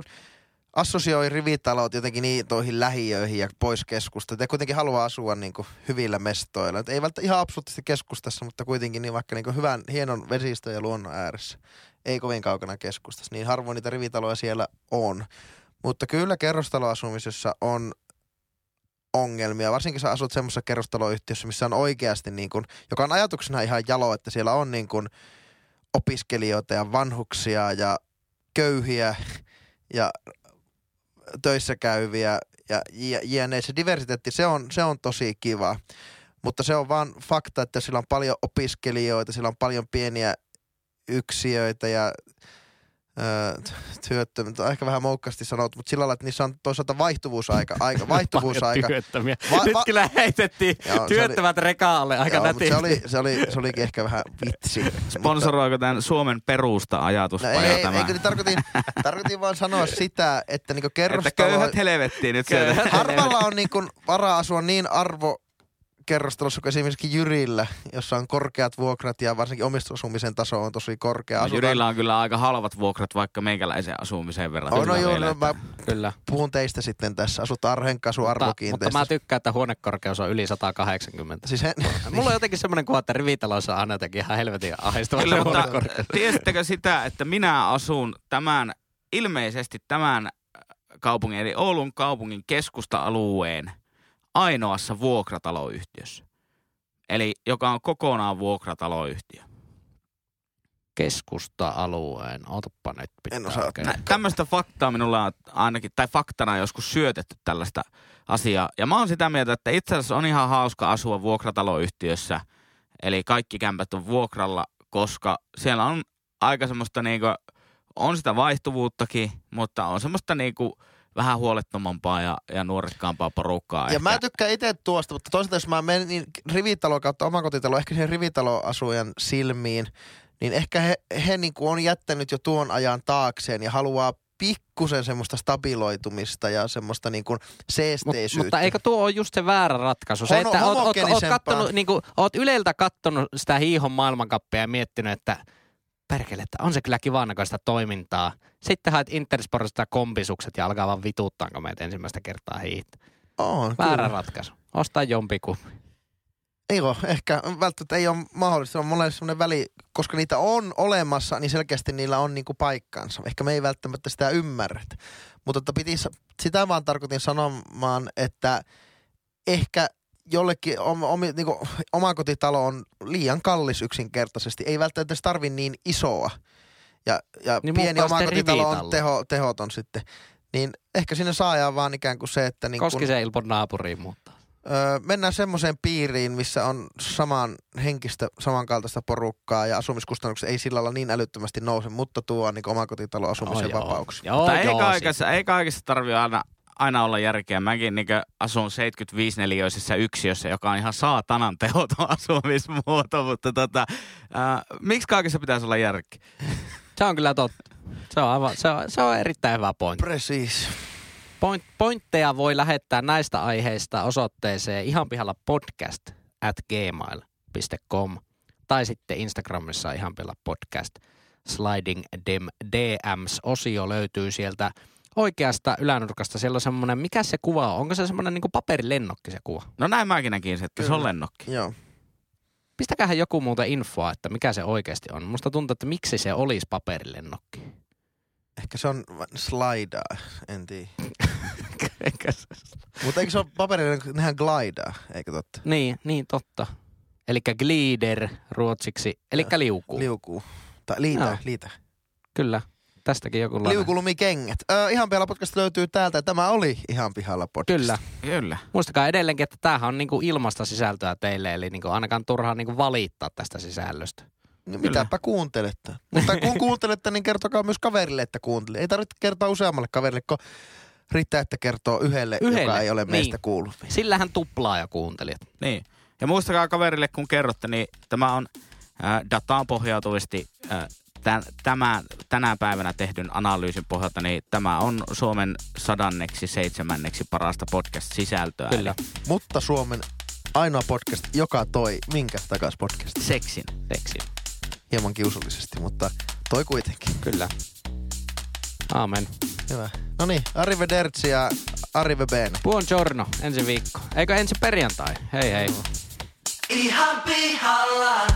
S2: assosioi rivitalot jotenkin niitoihin lähiöihin ja pois keskustasta. Ja kuitenkin haluaa asua niin hyvillä mestoilla. Et ei välttämättä ihan absoluuttisesti keskustassa, mutta kuitenkin niin vaikka niin hyvän, hienon vesistön ja luonnon ääressä. Ei kovin kaukana keskustassa. Niin harvoin niitä rivitaloja siellä on. Mutta kyllä kerrostaloasumisessa on ongelmia, varsinkin sä asut semmoisessa kerrostaloyhtiössä, missä on oikeasti, niin kuin, joka on ajatuksena ihan jalo, että siellä on niin kuin opiskelijoita ja vanhuksia ja köyhiä ja töissä käyviä ja jne. Se diversiteetti, se on, se on tosi kiva. Mutta se on vaan fakta, että sillä on paljon opiskelijoita, sillä on paljon pieniä yksiöitä ja työttömät, ehkä vähän moukkaasti sanottu, mutta sillä lailla, että niissä on toisaalta vaihtuvuusaika. Aika, vaihtuvuusaika.
S1: työttömiä. Va- va- Nyt kyllä heitettiin joo, työttömät oli, rekaalle aika joo,
S2: se, oli, se, oli, se olikin ehkä vähän vitsi.
S4: Sponsoroiko tämän Suomen perusta ajatus no,
S2: ei, tämä? Eikö, tarkoitin, tarkoitin vaan sanoa sitä, että niinku kerrostalo...
S4: Että köyhät helvettiin nyt
S2: sieltä. Harvalla on niinku varaa asua niin arvo kerrostalossa kuin esimerkiksi Jyrillä, jossa on korkeat vuokrat ja varsinkin omistusasumisen taso on tosi korkea.
S4: No, Jyrillä on kyllä aika halvat vuokrat vaikka meikäläisen asumiseen verrattuna.
S2: On, no joo, no, mä kyllä. puhun teistä sitten tässä. Asut Arhenkasu arvokiinteistössä.
S1: Mutta mä tykkään, että huonekorkeus on yli 180.
S2: Siis en,
S1: Mulla on jotenkin semmoinen kuva, että rivitaloissa on aina jotenkin ihan helvetin ahistava
S4: Kyllä, mutta tiesittekö sitä, että minä asun tämän, ilmeisesti tämän kaupungin, eli Oulun kaupungin keskusta-alueen – ainoassa vuokrataloyhtiössä. Eli joka on kokonaan vuokrataloyhtiö.
S1: Keskusta-alueen. Otapa nyt pitää.
S2: En osaa.
S4: Tä, tämmöistä faktaa minulla on ainakin, tai faktana joskus syötetty tällaista asiaa. Ja mä oon sitä mieltä, että itse asiassa on ihan hauska asua vuokrataloyhtiössä. Eli kaikki kämpät on vuokralla, koska siellä on aika semmoista niinku, on sitä vaihtuvuuttakin, mutta on semmoista niinku, vähän huolettomampaa ja, ja nuorekkaampaa porukkaa.
S2: Ja ehkä. mä tykkään itse tuosta, mutta toisaalta jos mä menen niin rivitalo kautta omakotitalo, ehkä siihen rivitaloasujan silmiin, niin ehkä he, he niin kuin on jättänyt jo tuon ajan taakseen ja haluaa pikkusen semmoista stabiloitumista ja semmoista niin kuin seesteisyyttä.
S1: Mut, mutta eikö tuo ole just se väärä ratkaisu? Se, että oot, oot, oot, kattonut, niin kuin, oot Yleltä kattonut sitä hiihon maailmankappia ja miettinyt, että – perkele, että on se kyllä kivan näköistä toimintaa. Sitten haet Intersportista kompisukset ja alkaa vaan vituuttaanko meitä ensimmäistä kertaa hiihtä.
S2: On,
S1: Väärä kyllä. ratkaisu. Osta jompikumpi.
S2: Ei ole, ehkä välttämättä ei ole mahdollista. On monelle sellainen väli, koska niitä on olemassa, niin selkeästi niillä on niinku paikkansa. Ehkä me ei välttämättä sitä ymmärrä. Mutta että piti, sitä vaan tarkoitin sanomaan, että ehkä jollekin om, om, niin kuin, omakotitalo on liian kallis yksinkertaisesti. Ei välttämättä tarvi niin isoa. Ja, ja niin pieni omakotitalo on teho, tehoton sitten. Niin ehkä sinne saa vaan ikään kuin se, että... Niin
S1: Koski se Ilpon naapuriin muuttaa.
S2: Öö, mennään semmoiseen piiriin, missä on saman henkistä, samankaltaista porukkaa ja asumiskustannukset ei sillä lailla niin älyttömästi nouse, mutta tuo niin omakotitalo asumisen oh, vapauksia.
S4: Joo, joo, ei, kaikessa, ei kaikessa tarvitse aina aina olla järkeä. Mäkin niin asun 75-neliöisessä yksiössä, joka on ihan saatanan tehoton asumismuoto, mutta tota, äh, miksi kaikessa pitäisi olla järki?
S1: Se on kyllä totta. Se on, aivan, se on, se on erittäin hyvä pointti.
S2: Precis.
S1: Point, pointteja voi lähettää näistä aiheista osoitteeseen ihan pihalla podcast at gmail.com tai sitten Instagramissa ihan pihalla podcast. Sliding dem DMs-osio löytyy sieltä – oikeasta ylänurkasta siellä on semmoinen, mikä se kuva on? Onko se semmoinen niin paperilennokki se kuva?
S4: No näin mäkin näkin että Kyllä. se on lennokki.
S2: Joo.
S1: Pistäkähän joku muuta infoa, että mikä se oikeasti on. Musta tuntuu, että miksi se olisi paperilennokki.
S2: Ehkä se on slidaa, en tiedä. Mutta eikö se ole paperilennokki, nehän glidaa, eikö totta?
S1: Niin, niin totta. Eli glider ruotsiksi, eli liukuu.
S2: Liukuu. Tai liitä, no. liitä.
S1: Kyllä tästäkin joku
S2: Liukulumikengät. Öö, ihan pihalla podcast löytyy täältä. Tämä oli ihan pihalla podcast.
S1: Kyllä.
S4: Kyllä.
S1: Muistakaa edelleenkin, että tämähän on niinku ilmasta sisältöä teille, eli niinku ainakaan turhaa niinku valittaa tästä sisällöstä.
S2: No, mitäpä kuuntelette. Mutta kun kuuntelette, niin kertokaa myös kaverille, että kuuntelee. Ei tarvitse kertoa useammalle kaverille, kun riittää, että kertoo yhdelle, yhdelle. joka ei ole niin. meistä kuullut.
S1: Sillähän tuplaa ja kuuntelijat.
S4: Niin. Ja muistakaa kaverille, kun kerrotte, niin tämä on äh, dataan pohjautuvasti äh, tämä, tänä päivänä tehdyn analyysin pohjalta, niin tämä on Suomen sadanneksi seitsemänneksi parasta podcast-sisältöä.
S1: Kyllä.
S2: Eli... Mutta Suomen ainoa podcast, joka toi minkä takas podcast.
S4: Seksin.
S1: Seksi.
S2: Hieman kiusallisesti, mutta toi kuitenkin.
S1: Kyllä. Aamen.
S2: Hyvä. No niin, arrivederci ja arrive bene.
S1: Buongiorno, ensi viikko. Eikö ensi perjantai? Hei hei.
S3: Ihan pihalla.